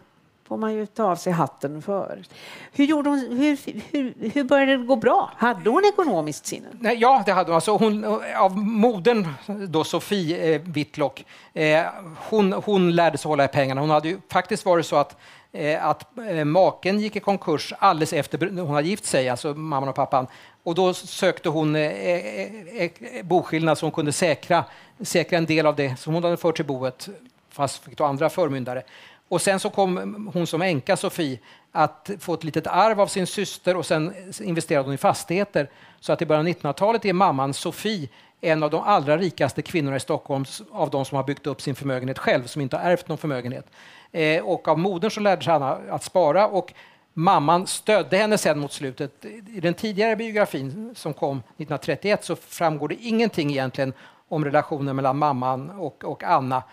får man ju ta av sig hatten för. Hur, gjorde hon, hur, hur, hur började det gå bra? Hade hon ekonomiskt sinne? Nej, ja, det hade hon. Alltså hon av modern, då Sofie eh, Whitlock, eh, hon, hon lärde sig hålla i pengarna. Hon hade ju faktiskt varit så att eh, att eh, maken gick i konkurs alldeles efter hon hade gift sig, alltså mamman och pappan. Och då sökte hon eh, eh, eh, boskillnad så hon kunde säkra, säkra en del av det som hon hade fört till boet, fast fick då andra förmyndare. Och sen så kom hon som änka, Sofie, att få ett litet arv av sin syster och sen investerade hon i fastigheter. Så att i början av 1900-talet är mamman Sofie en av de allra rikaste kvinnorna i Stockholm av de som har byggt upp sin förmögenhet själv, som inte har ärvt någon förmögenhet. Eh, och av modern så lärde sig Anna att spara och mamman stödde henne sen mot slutet. I den tidigare biografin som kom 1931 så framgår det ingenting egentligen om relationen mellan mamman och, och Anna.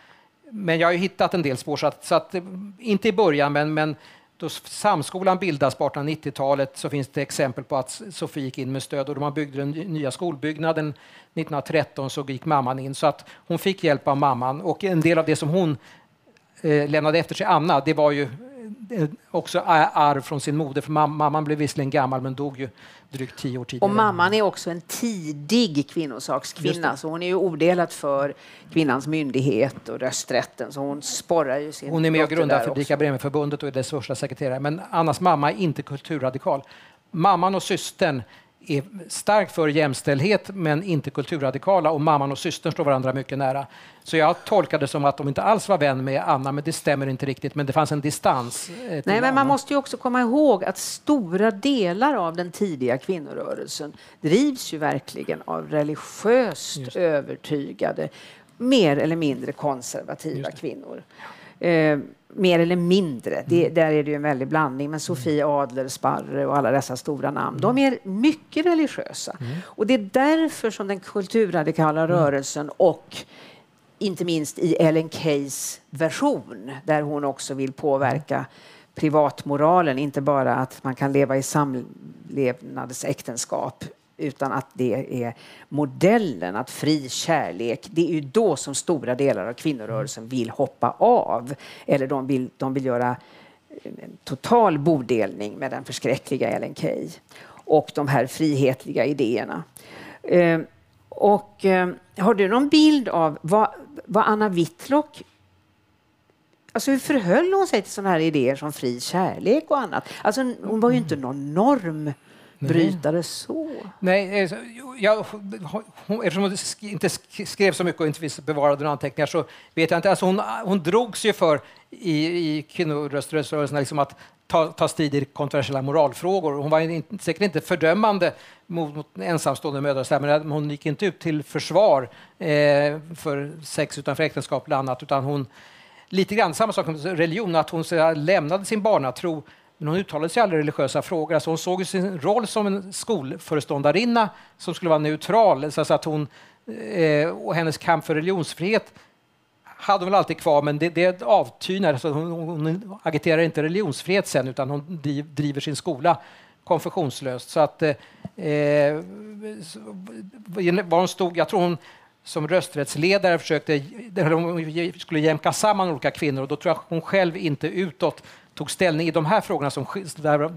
Men jag har hittat en del spår, så, att, så att, inte i början, men, men då Samskolan bildas på 1890-talet så finns det exempel på att Sofie gick in med stöd och då man byggde den nya skolbyggnaden 1913 så gick mamman in. Så att hon fick hjälp av mamman och en del av det som hon eh, lämnade efter sig, Anna, det var ju eh, också arv från sin moder, för mamman blev visserligen gammal men dog ju drygt tio år tidigare. Och mamman är också en tidig kvinnosakskvinna, så hon är ju odelat för kvinnans myndighet och rösträtten, så hon sporrar ju sin Hon är med och grundar Fredrika Bremer-förbundet och är dess första sekreterare, men Annas mamma är inte kulturradikal. Mamman och systern är starkt för jämställdhet men inte kulturradikala och mamman och systern står varandra mycket nära. Så jag tolkade det som att de inte alls var vän med Anna, men det stämmer inte riktigt. Men det fanns en distans. Eh, Nej, men Anna. man måste ju också komma ihåg att stora delar av den tidiga kvinnorörelsen drivs ju verkligen av religiöst övertygade, mer eller mindre konservativa kvinnor. Eh, mer eller mindre. Det, mm. där är det ju en väldig blandning. Men Sofie mm. Adler, Sparre och alla dessa stora namn, mm. de är mycket religiösa. Mm. Och det är därför som den kulturradikala mm. rörelsen och inte minst i Ellen Keys version, där hon också vill påverka privatmoralen, inte bara att man kan leva i samlevnadsäktenskap utan att det är modellen, att fri kärlek, det är ju då som stora delar av kvinnorörelsen vill hoppa av. Eller de vill, de vill göra eh, en total bodelning med den förskräckliga Ellen Key och de här frihetliga idéerna. Eh, och eh, har du någon bild av vad, vad Anna Whitlock Alltså hur förhöll hon sig till sådana här idéer som fri kärlek och annat? Alltså, hon var ju inte någon norm bryta det så? Nej, eh, jag, eftersom hon inte skrev så mycket och inte bevarade några anteckningar så vet jag inte. Alltså hon, hon drogs ju för i, i kvinnorörelsen liksom att ta, ta strid i kontroversiella moralfrågor. Hon var in, säkert inte fördömande mot, mot ensamstående mödrar, men hon gick inte ut till försvar eh, för sex utanför äktenskap eller annat, utan hon lite grann samma sak med religion, att hon så, lämnade sin barnatro men hon uttalade sig aldrig i religiösa frågor. Alltså hon såg sin roll som en skolföreståndarinna som skulle vara neutral. Så att hon, eh, och hennes kamp för religionsfrihet hade hon väl alltid kvar, men det, det avtynar. Så hon, hon agiterar inte religionsfrihet sen, utan hon driver sin skola konfessionslöst. Så att, eh, eh, var hon stod, jag tror hon som rösträttsledare försökte, hon skulle jämka samman olika kvinnor och då tror jag hon själv inte utåt tog ställning i de här frågorna, som, där,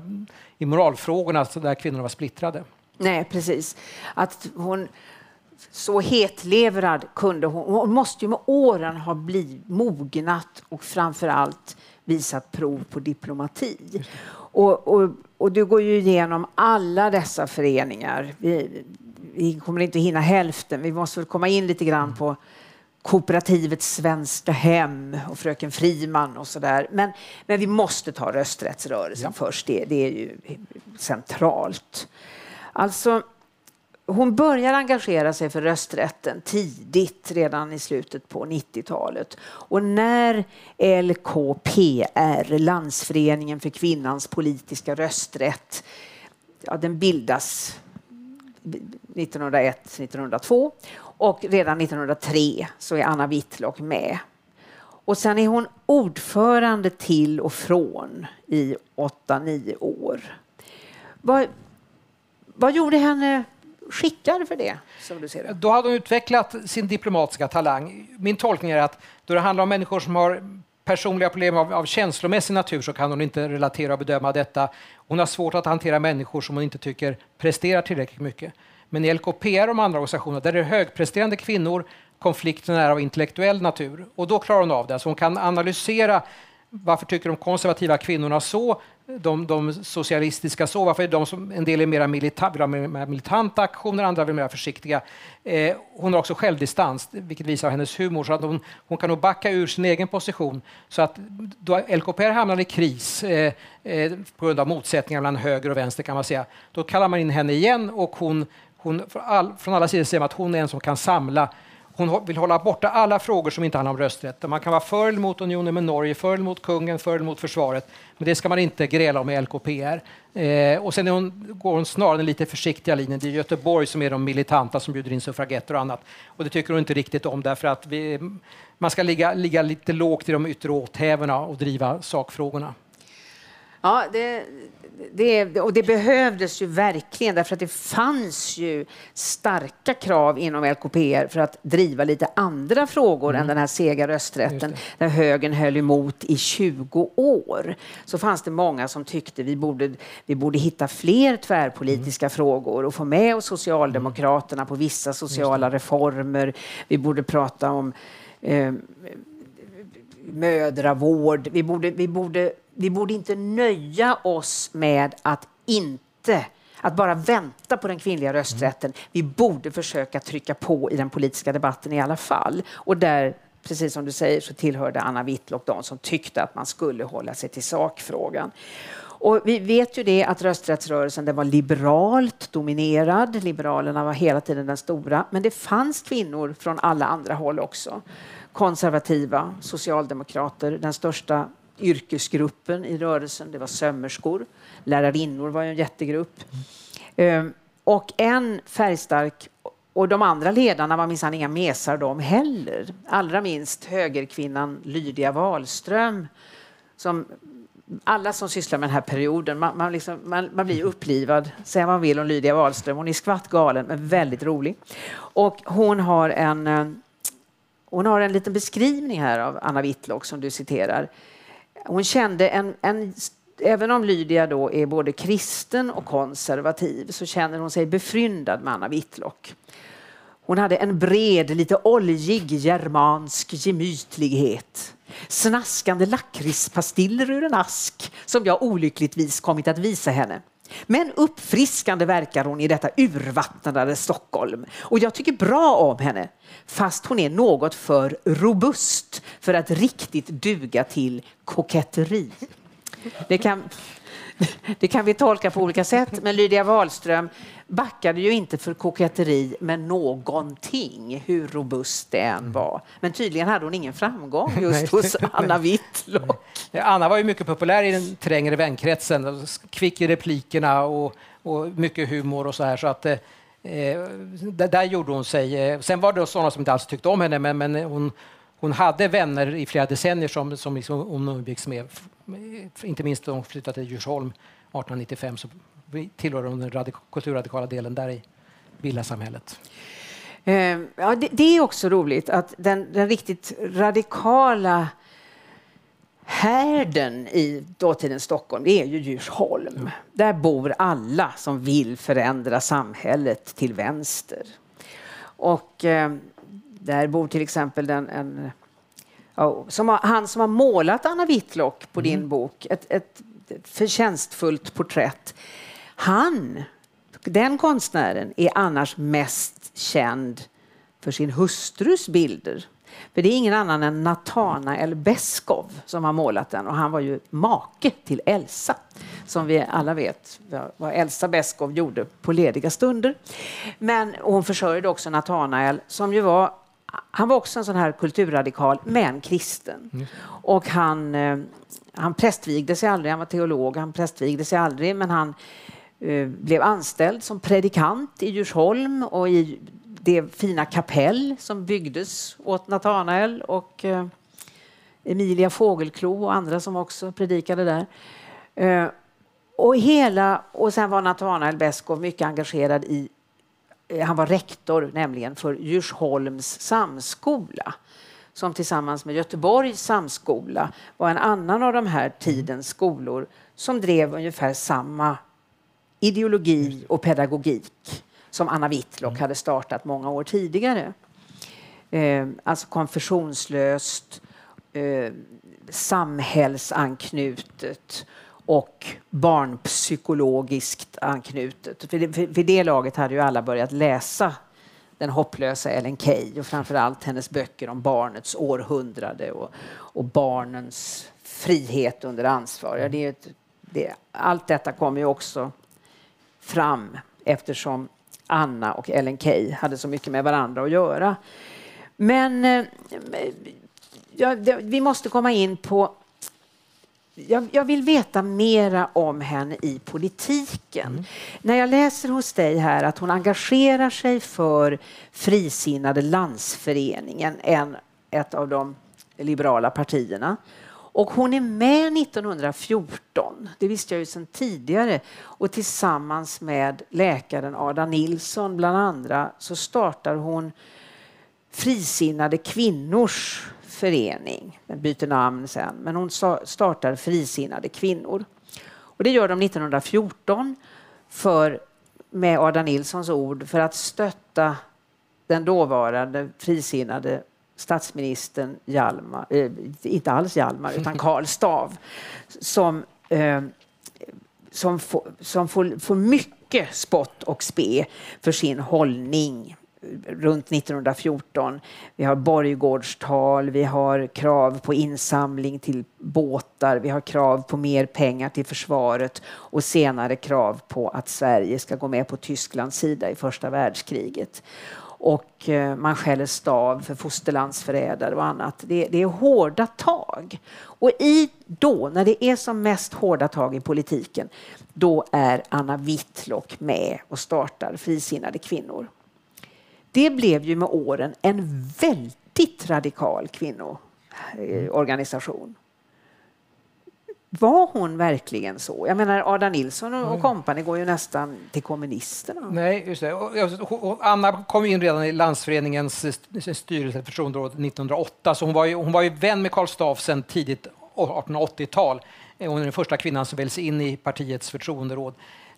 i moralfrågorna, där kvinnorna var splittrade. Nej, precis. Att hon så hetlevrad kunde hon. Hon måste ju med åren ha blivit mognat och framför allt visat prov på diplomati. Och, och, och, du går ju igenom alla dessa föreningar. Vi, vi kommer inte hinna hälften. Vi måste komma in lite grann på kooperativet Svenska Hem och Fröken Friman och sådär. Men, men vi måste ta rösträttsrörelsen ja. först. Det, det är ju centralt. Alltså, hon börjar engagera sig för rösträtten tidigt, redan i slutet på 90-talet. Och när LKPR, Landsföreningen för kvinnans politiska rösträtt, ja, den bildas 1901-1902 och redan 1903 så är Anna Whitlock med. Och sen är hon ordförande till och från i 8-9 år. Vad, vad gjorde henne skickad för det? Som du ser det? Då hade hon utvecklat sin diplomatiska talang. Min tolkning är att då det handlar om människor som har personliga problem av, av känslomässig natur så kan hon inte relatera och bedöma detta. Hon har svårt att hantera människor som hon inte tycker presterar tillräckligt mycket. Men i LKPR och de andra organisationerna, där det är högpresterande kvinnor, konflikten är av intellektuell natur. Och då klarar hon av det. Så hon kan analysera varför tycker de konservativa kvinnorna så? De, de socialistiska så? Varför är de som en del är mera milita, vill ha mer militanta aktioner, andra vill mer försiktiga? Eh, hon har också självdistans, vilket visar hennes humor, så att hon, hon kan nog backa ur sin egen position. Så att då LKPR hamnar i kris eh, eh, på grund av motsättningar mellan höger och vänster kan man säga, då kallar man in henne igen och hon, hon från, all, från alla sidor säger man att hon är en som kan samla hon vill hålla borta alla frågor som inte handlar om rösträtt. Man kan vara för eller mot unionen med Norge, för eller mot kungen, för eller mot försvaret. Men det ska man inte gräla om i LKPR. Eh, och sen hon, går hon snarare den lite försiktiga linjen. Det är Göteborg som är de militanta som bjuder in suffragetter och annat. Och det tycker hon inte riktigt om därför att vi, man ska ligga, ligga lite lågt i de yttre åthävorna och driva sakfrågorna. Ja, det, det, och det behövdes ju verkligen därför att det fanns ju starka krav inom LKPR för att driva lite andra frågor mm. än den här sega rösträtten där högern höll emot i 20 år. Så fanns det många som tyckte vi borde, vi borde hitta fler tvärpolitiska mm. frågor och få med oss Socialdemokraterna på vissa sociala reformer. Vi borde prata om eh, mödravård. Vi borde, vi borde vi borde inte nöja oss med att inte att bara vänta på den kvinnliga rösträtten. Vi borde försöka trycka på i den politiska debatten i alla fall. Och där, precis som du säger, så tillhörde Anna Whitlock de som tyckte att man skulle hålla sig till sakfrågan. Och vi vet ju det att rösträttsrörelsen den var liberalt dominerad. Liberalerna var hela tiden den stora. Men det fanns kvinnor från alla andra håll också. Konservativa, socialdemokrater, den största yrkesgruppen i rörelsen. Det var sömmerskor. Lärarinnor var en jättegrupp. Ehm, och en färgstark och de andra ledarna var minsann inga mesar de heller. Allra minst högerkvinnan Lydia Wahlström. Som alla som sysslar med den här perioden, man, man, liksom, man, man blir upplivad, säga vad man vill om Lydia Wahlström. Hon är skvatt galen, men väldigt rolig. Och hon har en, eh, hon har en liten beskrivning här av Anna Whitlock som du citerar hon kände en, en Även om Lydia då är både kristen och konservativ så känner hon sig befryndad med Anna Whitlock. Hon hade en bred, lite oljig germansk gemytlighet. Snaskande lakritspastiller ur en ask som jag olyckligtvis kommit att visa henne. Men uppfriskande verkar hon i detta urvattnade Stockholm. Och jag tycker bra om henne, fast hon är något för robust för att riktigt duga till koketteri. Det kan, det kan vi tolka på olika sätt, men Lydia Wahlström backade ju inte för koketteri med någonting, hur robust det än var. Men tydligen hade hon ingen framgång just hos Anna Whitlock. Anna var ju mycket populär i den trängre vänkretsen, kvick i replikerna och, och mycket humor och så här. Så att, eh, där gjorde hon sig. Eh, sen var det sådana som inte alls tyckte om henne, men, men hon, hon hade vänner i flera decennier som, som liksom hon umgicks med. Inte minst hon flyttade till Djursholm 1895 så tillhörde hon den kulturradikala delen där i villasamhället. Eh, ja, det, det, är också roligt att den, den riktigt radikala härden i dåtidens Stockholm, det är ju Djursholm. Mm. Där bor alla som vill förändra samhället till vänster. Och eh, där bor till exempel den, en, som har, han som har målat Anna Whitlock på mm. din bok, ett, ett förtjänstfullt porträtt. Han, den konstnären, är annars mest känd för sin hustrus bilder. För det är ingen annan än Natanael Beskov som har målat den och han var ju make till Elsa som vi alla vet vad Elsa Beskov gjorde på lediga stunder. Men hon försörjde också Natanael som ju var han var också en sån här kulturradikal, men kristen. Mm. Och han, eh, han prästvigde sig aldrig, han var teolog, han prästvigde sig aldrig, men han eh, blev anställd som predikant i Djursholm och i det fina kapell som byggdes åt Natanael och eh, Emilia Fågelklo och andra som också predikade där. Eh, och, hela, och sen var Natanael Beskow mycket engagerad i han var rektor nämligen för Djursholms samskola som tillsammans med Göteborgs samskola var en annan av de här tidens skolor som drev ungefär samma ideologi och pedagogik som Anna Whitlock mm. hade startat många år tidigare. Eh, alltså konfessionslöst eh, samhällsanknutet och barnpsykologiskt anknutet. För det, för, det laget hade ju alla börjat läsa den hopplösa Ellen Key och framförallt hennes böcker om barnets århundrade och, och barnens frihet under ansvar. Ja, det är ett, det, allt detta kom ju också fram eftersom Anna och Ellen Key hade så mycket med varandra att göra. Men eh, ja, det, vi måste komma in på jag, jag, vill veta mera om henne i politiken. Mm. När jag läser hos dig här att hon engagerar sig för Frisinnade landsföreningen, en, ett av de liberala partierna. Och hon är med 1914, det visste jag ju sedan tidigare. Och tillsammans med läkaren Ada Nilsson bland andra så startar hon Frisinnade kvinnors förening. Den byter namn sen, men hon startar Frisinnade kvinnor. Och det gör de 1914 för, med Ada Nilssons ord för att stötta den dåvarande frisinnade statsministern Hjalmar, eh, inte alls Hjalmar, utan Karl Stav, som, eh, som, få, som får, får mycket spott och spe för sin hållning runt 1914. Vi har borggårdstal, vi har krav på insamling till båtar, vi har krav på mer pengar till försvaret och senare krav på att Sverige ska gå med på Tysklands sida i första världskriget. Och eh, man skäller stav för fosterlandsförrädare och annat. Det, det är hårda tag. Och i då, när det är som mest hårda tag i politiken, då är Anna Whitlock med och startar Frisinnade kvinnor. Det blev ju med åren en väldigt radikal kvinnoorganisation. Var hon verkligen så? Jag menar, Ada Nilsson och, och kompani går ju nästan till kommunisterna. Nej, just det. Anna kom in redan i landsföreningens styrelse förtroenderåd 1908, så hon var ju, hon var ju vän med Karl Staaff sedan tidigt 1880-tal. Hon är den första kvinnan som väljs in i partiets förtroenderåd.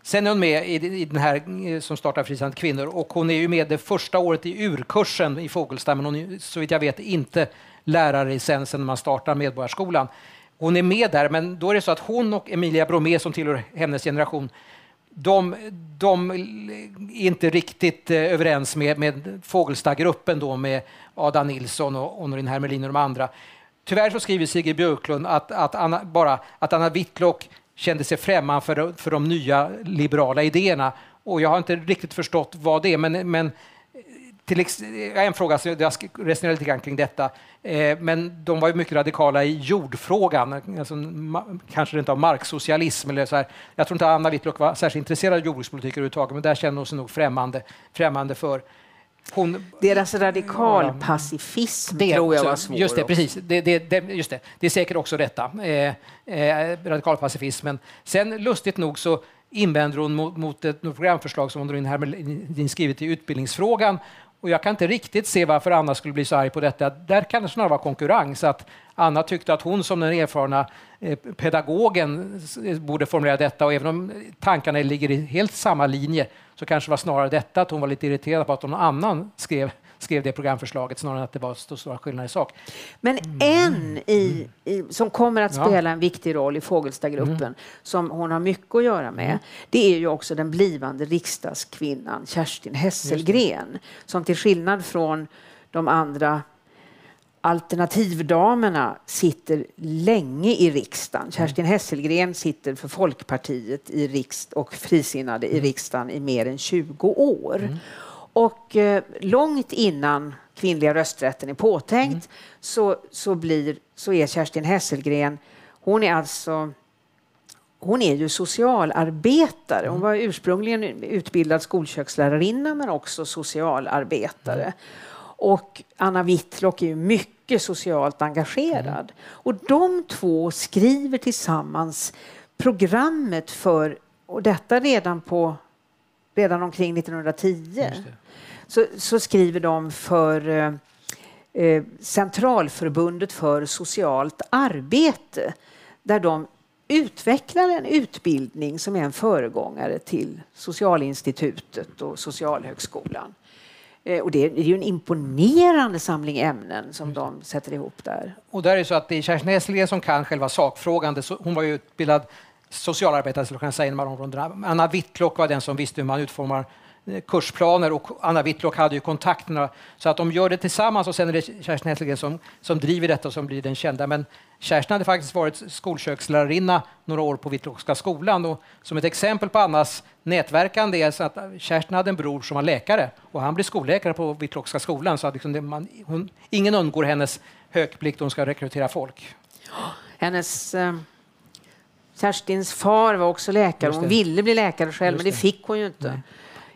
Sen är hon med i, i den här eh, som startar Frisandet kvinnor och hon är ju med det första året i urkursen i Fågelsta, men hon är så vitt jag vet inte lärarlicensen när man startar Medborgarskolan. Hon är med där, men då är det så att hon och Emilia Bromé som tillhör hennes generation, de, de är inte riktigt eh, överens med, med Fågelstadgruppen då med Ada Nilsson och Honorin Hermelin och de andra. Tyvärr så skriver Sigrid Björklund att, att Anna, bara att Anna Whitlock kände sig främmande för, för de nya liberala idéerna. Och jag har inte riktigt förstått vad det är, men, men till en fråga, så jag resonerar lite grann kring detta. Eh, men de var ju mycket radikala i jordfrågan, alltså, kanske inte av marksocialism. Eller så här. Jag tror inte Anna Whitlock var särskilt intresserad av jordbrukspolitik överhuvudtaget, men där kände hon sig nog främmande, främmande för. Hon, Deras radikalpacifism ja, tror jag var svår. Just det, precis. Det, det, det, just det. det är säkert också detta, eh, eh, radikalpacifismen. Sen lustigt nog så invänder hon mot, mot ett programförslag som hon Hermelin skrivit i utbildningsfrågan. Och jag kan inte riktigt se varför Anna skulle bli så arg på detta. Där kan det snarare vara konkurrens. Att Anna tyckte att hon som den erfarna eh, pedagogen eh, borde formulera detta och även om tankarna ligger i helt samma linje så kanske det var snarare detta att hon var lite irriterad på att någon annan skrev skrev det programförslaget snarare än att det var så stora skillnader i sak. Men en i, i, som kommer att spela en viktig roll i Fågelstagruppen, mm. som hon har mycket att göra med, mm. det är ju också den blivande riksdagskvinnan Kerstin Hesselgren, som till skillnad från de andra alternativdamerna sitter länge i riksdagen. Kerstin Hesselgren sitter för Folkpartiet i riksd och frisinnade i mm. riksdagen i mer än 20 år. Och eh, långt innan kvinnliga rösträtten är påtänkt mm. så, så, blir, så är Kerstin Hesselgren, hon är alltså hon är ju socialarbetare. Hon mm. var ursprungligen utbildad skolkökslärarinna men också socialarbetare. Mm. Och Anna Whitlock är ju mycket socialt engagerad. Mm. Och de två skriver tillsammans programmet för, och detta redan, på, redan omkring 1910, så, så, skriver de för eh, eh, Centralförbundet för socialt arbete där de utvecklar en utbildning som är en föregångare till Socialinstitutet och Socialhögskolan. Eh, och det är ju en imponerande samling ämnen som de sätter ihop där. Och där är det så att det är Kerstin Hesselgren som kan själva sakfrågan. Hon var ju utbildad socialarbetare, skulle kunna säga, inom områdena. Anna Whitlock var den som visste hur man utformar eh, kursplaner och Anna Whitlock hade ju kontakterna. Så att de gör det tillsammans och sen är det Kerstin Hesselgren som, som driver detta och som blir den kända. Men Kerstin hade faktiskt varit skolkökslärarinna några år på Whitlockska skolan och som ett exempel på Annas nätverkande är så att eh, Kerstin hade en bror som var läkare och han blev skolläkare på Whitlockska skolan så att liksom det, man, hon, ingen undgår hennes högblick då hon ska rekrytera folk. Hennes eh, Kerstins far var också läkare. Hon ville bli läkare själv, men det fick hon ju inte Nej.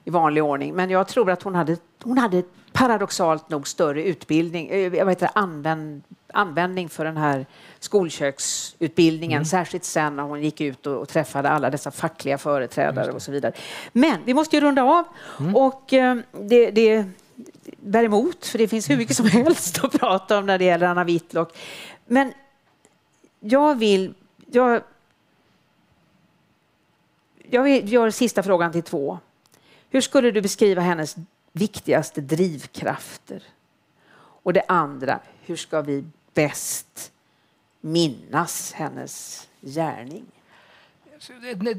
i vanlig ordning. Men jag tror att hon hade, hon hade paradoxalt nog större utbildning, jag vet inte, använd, användning för den här skolköksutbildningen, mm. särskilt sen när hon gick ut och, och, träffade alla dessa fackliga företrädare och så vidare. Men vi måste ju runda av mm. och eh, det, det bär emot, för det finns hur mycket som helst att prata om när det gäller Anna Whitlock. Men jag vill... Jag, jag gör sista frågan till två. Hur skulle du beskriva hennes viktigaste drivkrafter? Och det andra, hur ska vi bäst minnas hennes gärning?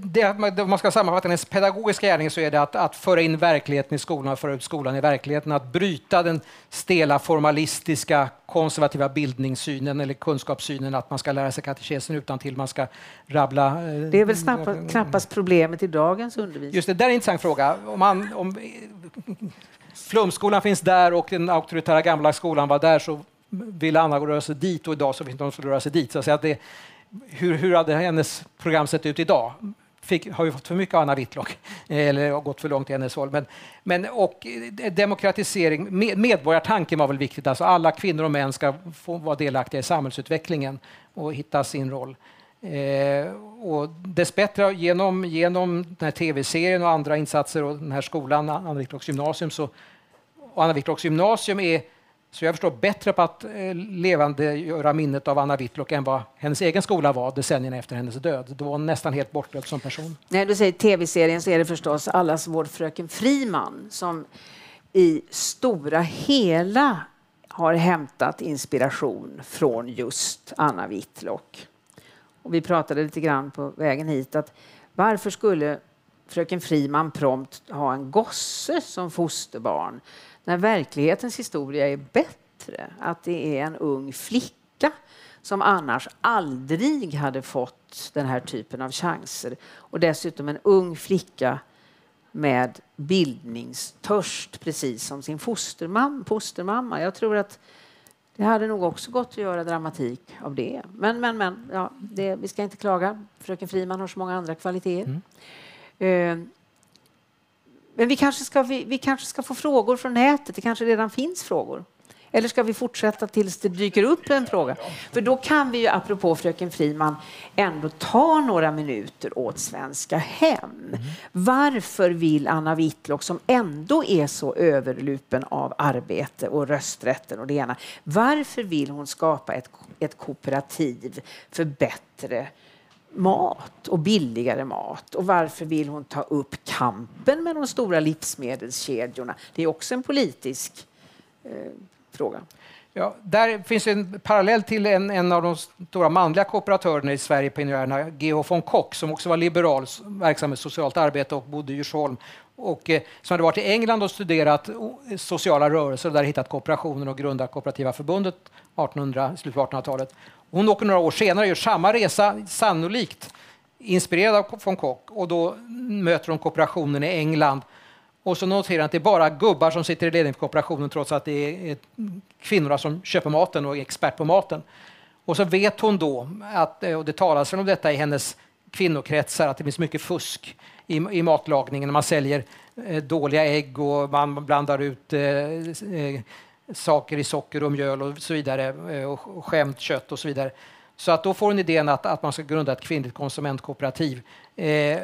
Det, om man ska sammanfatta hennes pedagogiska gärning så är det att, att föra in verkligheten i skolan, föra ut skolan i verkligheten, att bryta den stela formalistiska konservativa bildningssynen eller kunskapssynen att man ska lära sig katekesen utan till man ska rabbla. Eh, det är väl knappast, knappast problemet i dagens undervisning. Just det, där är en intressant fråga. Om, man, om Flumskolan finns där och den auktoritära gamla skolan var där så ville Anna röra sig dit och idag så finns de som röra sig dit. Så att det, hur, hur hade hennes program sett ut idag? Fick, har vi fått för mycket Anna Whitlock eller har gått för långt i hennes håll. Men, men, och eh, demokratisering, medborgartanken var väl viktigt. Alltså alla kvinnor och män ska få vara delaktiga i samhällsutvecklingen och hitta sin roll. Eh, och dessbättre genom, genom den här tv-serien och andra insatser och den här skolan, Anna Whitlocks gymnasium, så, och Anna Whitlocks gymnasium är så jag förstår bättre på att eh, levandegöra minnet av Anna Whitlock än vad hennes egen skola var decennierna efter hennes död. Då var hon nästan helt bortglömd som person. När du säger tv-serien så är det förstås allas vår fröken Friman som i stora hela har hämtat inspiration från just Anna Whitlock. Och vi pratade lite grann på vägen hit att varför skulle fröken Friman prompt ha en gosse som fosterbarn när verklighetens historia är bättre. Att det är en ung flicka som annars aldrig hade fått den här typen av chanser. Och dessutom en ung flicka med bildningstörst, precis som sin fostermam, fostermamma. Jag tror att det hade nog också gått att göra dramatik av det. Men, men, men, ja, det, vi ska inte klaga. Fröken Friman har så många andra kvaliteter. Mm. Uh, men vi kanske, ska, vi, vi kanske ska få frågor från nätet. Det kanske redan finns frågor. Eller ska vi fortsätta tills det dyker upp en fråga? För då kan vi ju, apropå fröken Friman, ändå ta några minuter åt Svenska Hem. Mm. Varför vill Anna Whitlock, som ändå är så överlupen av arbete och rösträtten och det ena, varför vill hon skapa ett, ett kooperativ för bättre mat och billigare mat. Och varför vill hon ta upp kampen med de stora livsmedelskedjorna? Det är också en politisk eh, fråga. Ja, där finns en parallell till en, en av de stora manliga kooperatörerna i Sverige, pionjärerna, G.H. von Kock, som också var liberal, verksam med socialt arbete och bodde i Djursholm. Och, eh, som hade varit i England och studerat sociala rörelser och där hittat kooperationen och grundat Kooperativa förbundet 1800, slutet av 1800-talet. Hon åker några år senare och gör samma resa, sannolikt inspirerad av von Koch, och då möter hon kooperationen i England. Och så noterar hon att det är bara gubbar som sitter i ledningen för kooperationen trots att det är eh, kvinnorna som köper maten och är expert på maten. Och så vet hon då, att, eh, och det talas om detta i hennes kvinnokretsar, att det finns mycket fusk i, i matlagningen. Man säljer eh, dåliga ägg och man blandar ut eh, eh saker i socker och mjöl och så vidare eh, och skämt kött och så vidare. Så att då får hon idén att, att man ska grunda ett kvinnligt konsumentkooperativ. Eh,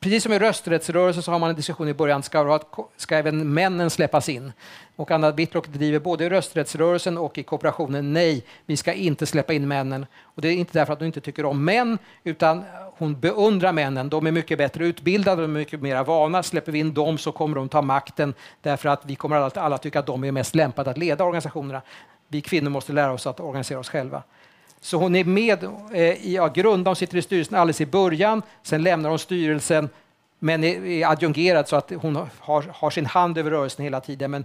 precis som i rösträttsrörelsen så har man en diskussion i början, ska, ska även männen släppas in? Och Anna Whitlock driver både i rösträttsrörelsen och i kooperationen, nej, vi ska inte släppa in männen. Och det är inte därför att hon inte tycker om män, utan hon beundrar männen. De är mycket bättre utbildade, de är mycket mer vana. Släpper vi in dem så kommer de ta makten därför att vi kommer alla, alla tycka att de är mest lämpade att leda organisationerna. Vi kvinnor måste lära oss att organisera oss själva. Så hon är med eh, i ja, grund, hon sitter i styrelsen alldeles i början, sen lämnar hon styrelsen men är, är adjungerad så att hon har, har sin hand över rörelsen hela tiden. Men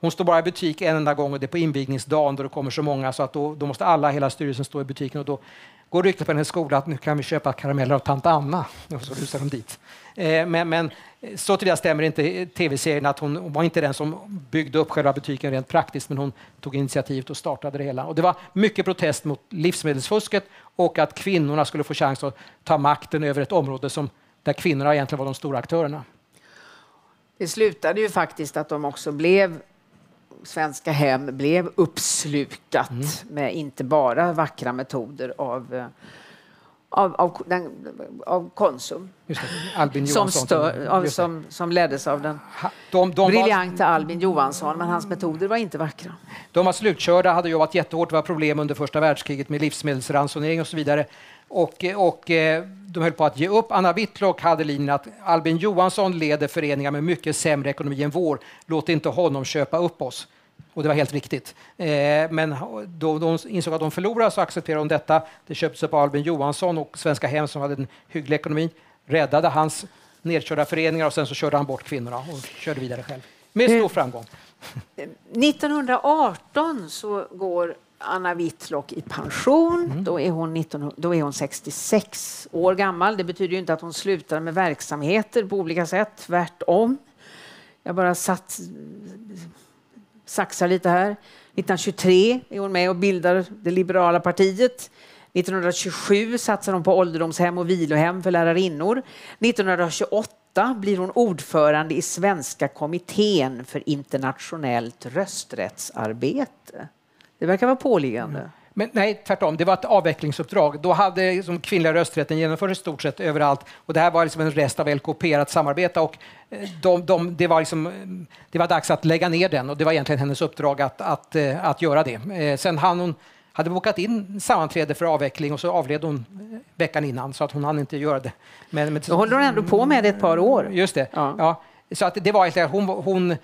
hon står bara i butik en enda gång och det är på invigningsdagen då det kommer så många så att då, då måste alla, hela styrelsen stå i butiken och då går ryktet på hennes skola att nu kan vi köpa karameller av tant Anna. Och så rusar de dit. Eh, men, men eh, så tillvida stämmer inte tv-serien att hon var inte den som byggde upp själva butiken rent praktiskt, men hon tog initiativet och startade det hela. Och det var mycket protest mot livsmedelsfusket och att kvinnorna skulle få chans att ta makten över ett område som, där kvinnorna egentligen var de stora aktörerna. Det slutade ju faktiskt att de också blev svenska hem blev uppslukat mm. med inte bara vackra metoder av eh, av, av, den, av Konsum. Albin Som, stö, av, som, som leddes av den de, de briljanta var, Albin Johansson, men hans metoder var inte vackra. De var slutkörda, hade jobbat jättehårt, det var problem under första världskriget med livsmedelsransonering och så vidare. Och, och eh, de höll på att ge upp. Anna Whitlock hade linjen att Albin Johansson leder föreningar med mycket sämre ekonomi än vår. Låt inte honom köpa upp oss. Och det var helt riktigt. Eh, men då de insåg att de förlorade så accepterade de detta. Det köptes upp av Albin Johansson och Svenska Hem som hade en hygglig ekonomi. Räddade hans nedkörda föreningar och sen så körde han bort kvinnorna och körde vidare själv. Med stor eh, framgång. 1918 så går Anna Whitlock i pension. Mm. Då, är hon 19, då är hon 66 år gammal. Det betyder inte att hon slutar med verksamheter på olika sätt, tvärtom. Jag bara satt saxar lite här. 1923 är hon med och bildar det liberala partiet. 1927 satsar hon på ålderdomshem och vilohem för lärarinnor. 1928 blir hon ordförande i Svenska kommittén för internationellt rösträttsarbete. Det verkar vara påliggande. Mm. Men nej, tvärtom. Det var ett avvecklingsuppdrag. Då hade liksom kvinnliga rösträtten genomförts i stort sett överallt. Och det här var liksom en rest av LKP att samarbeta. Och eh, de, de, det, var liksom, det var dags att lägga ner den och det var egentligen hennes uppdrag att, att, eh, att göra det. Eh, sen hann hon hade bokat in sammanträde för avveckling och så avled hon veckan innan så att hon hann inte göra det. Men, men, Då håller hon ändå på med det ett par år. Just det. Ja. ja. Så att det var hon, hon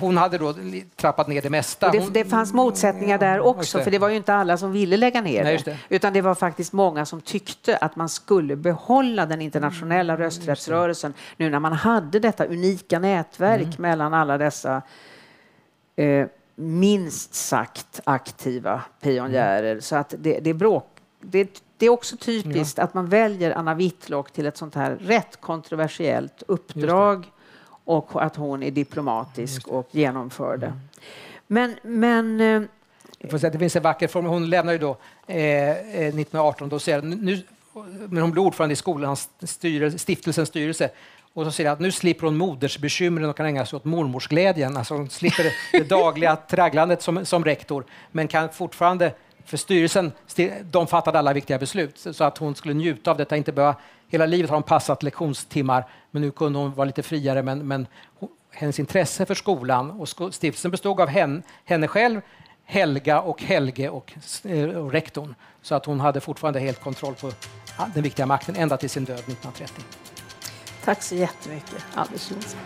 hon hade då trappat ner det mesta. Det, det, fanns motsättningar där också, det. för det var ju inte alla som ville lägga ner Nej, det. Utan det var faktiskt många som tyckte att man skulle behålla den internationella mm, rösträttsrörelsen nu när man hade detta unika nätverk mm. mellan alla dessa eh, minst sagt aktiva pionjärer. Mm. Så att det, det, bråk, det, det är också typiskt ja. att man väljer Anna Whitlock till ett sånt här rätt kontroversiellt uppdrag och att hon är diplomatisk och genomför det. Mm. Men, men eh, det finns en vacker form. Hon lämnar ju då eh, 1918. Eh, då säger nu, men hon blir ordförande i skolans styrelse, stiftelsens styrelse. Och så säger att nu slipper hon modersbekymren och kan ägna sig åt mormorsglädjen. Alltså hon slipper det dagliga tragglandet som, som rektor, men kan fortfarande för styrelsen, de fattade alla viktiga beslut så att hon skulle njuta av detta, inte behöva Hela livet har hon passat lektionstimmar, men nu kunde hon vara lite friare. Men, men hennes intresse för skolan och stiftelsen bestod av henne, henne själv, Helga och Helge och, eh, och rektorn. Så att hon hade fortfarande helt kontroll på ah, den viktiga makten ända till sin död 1930. Tack så jättemycket, Anders Lundström.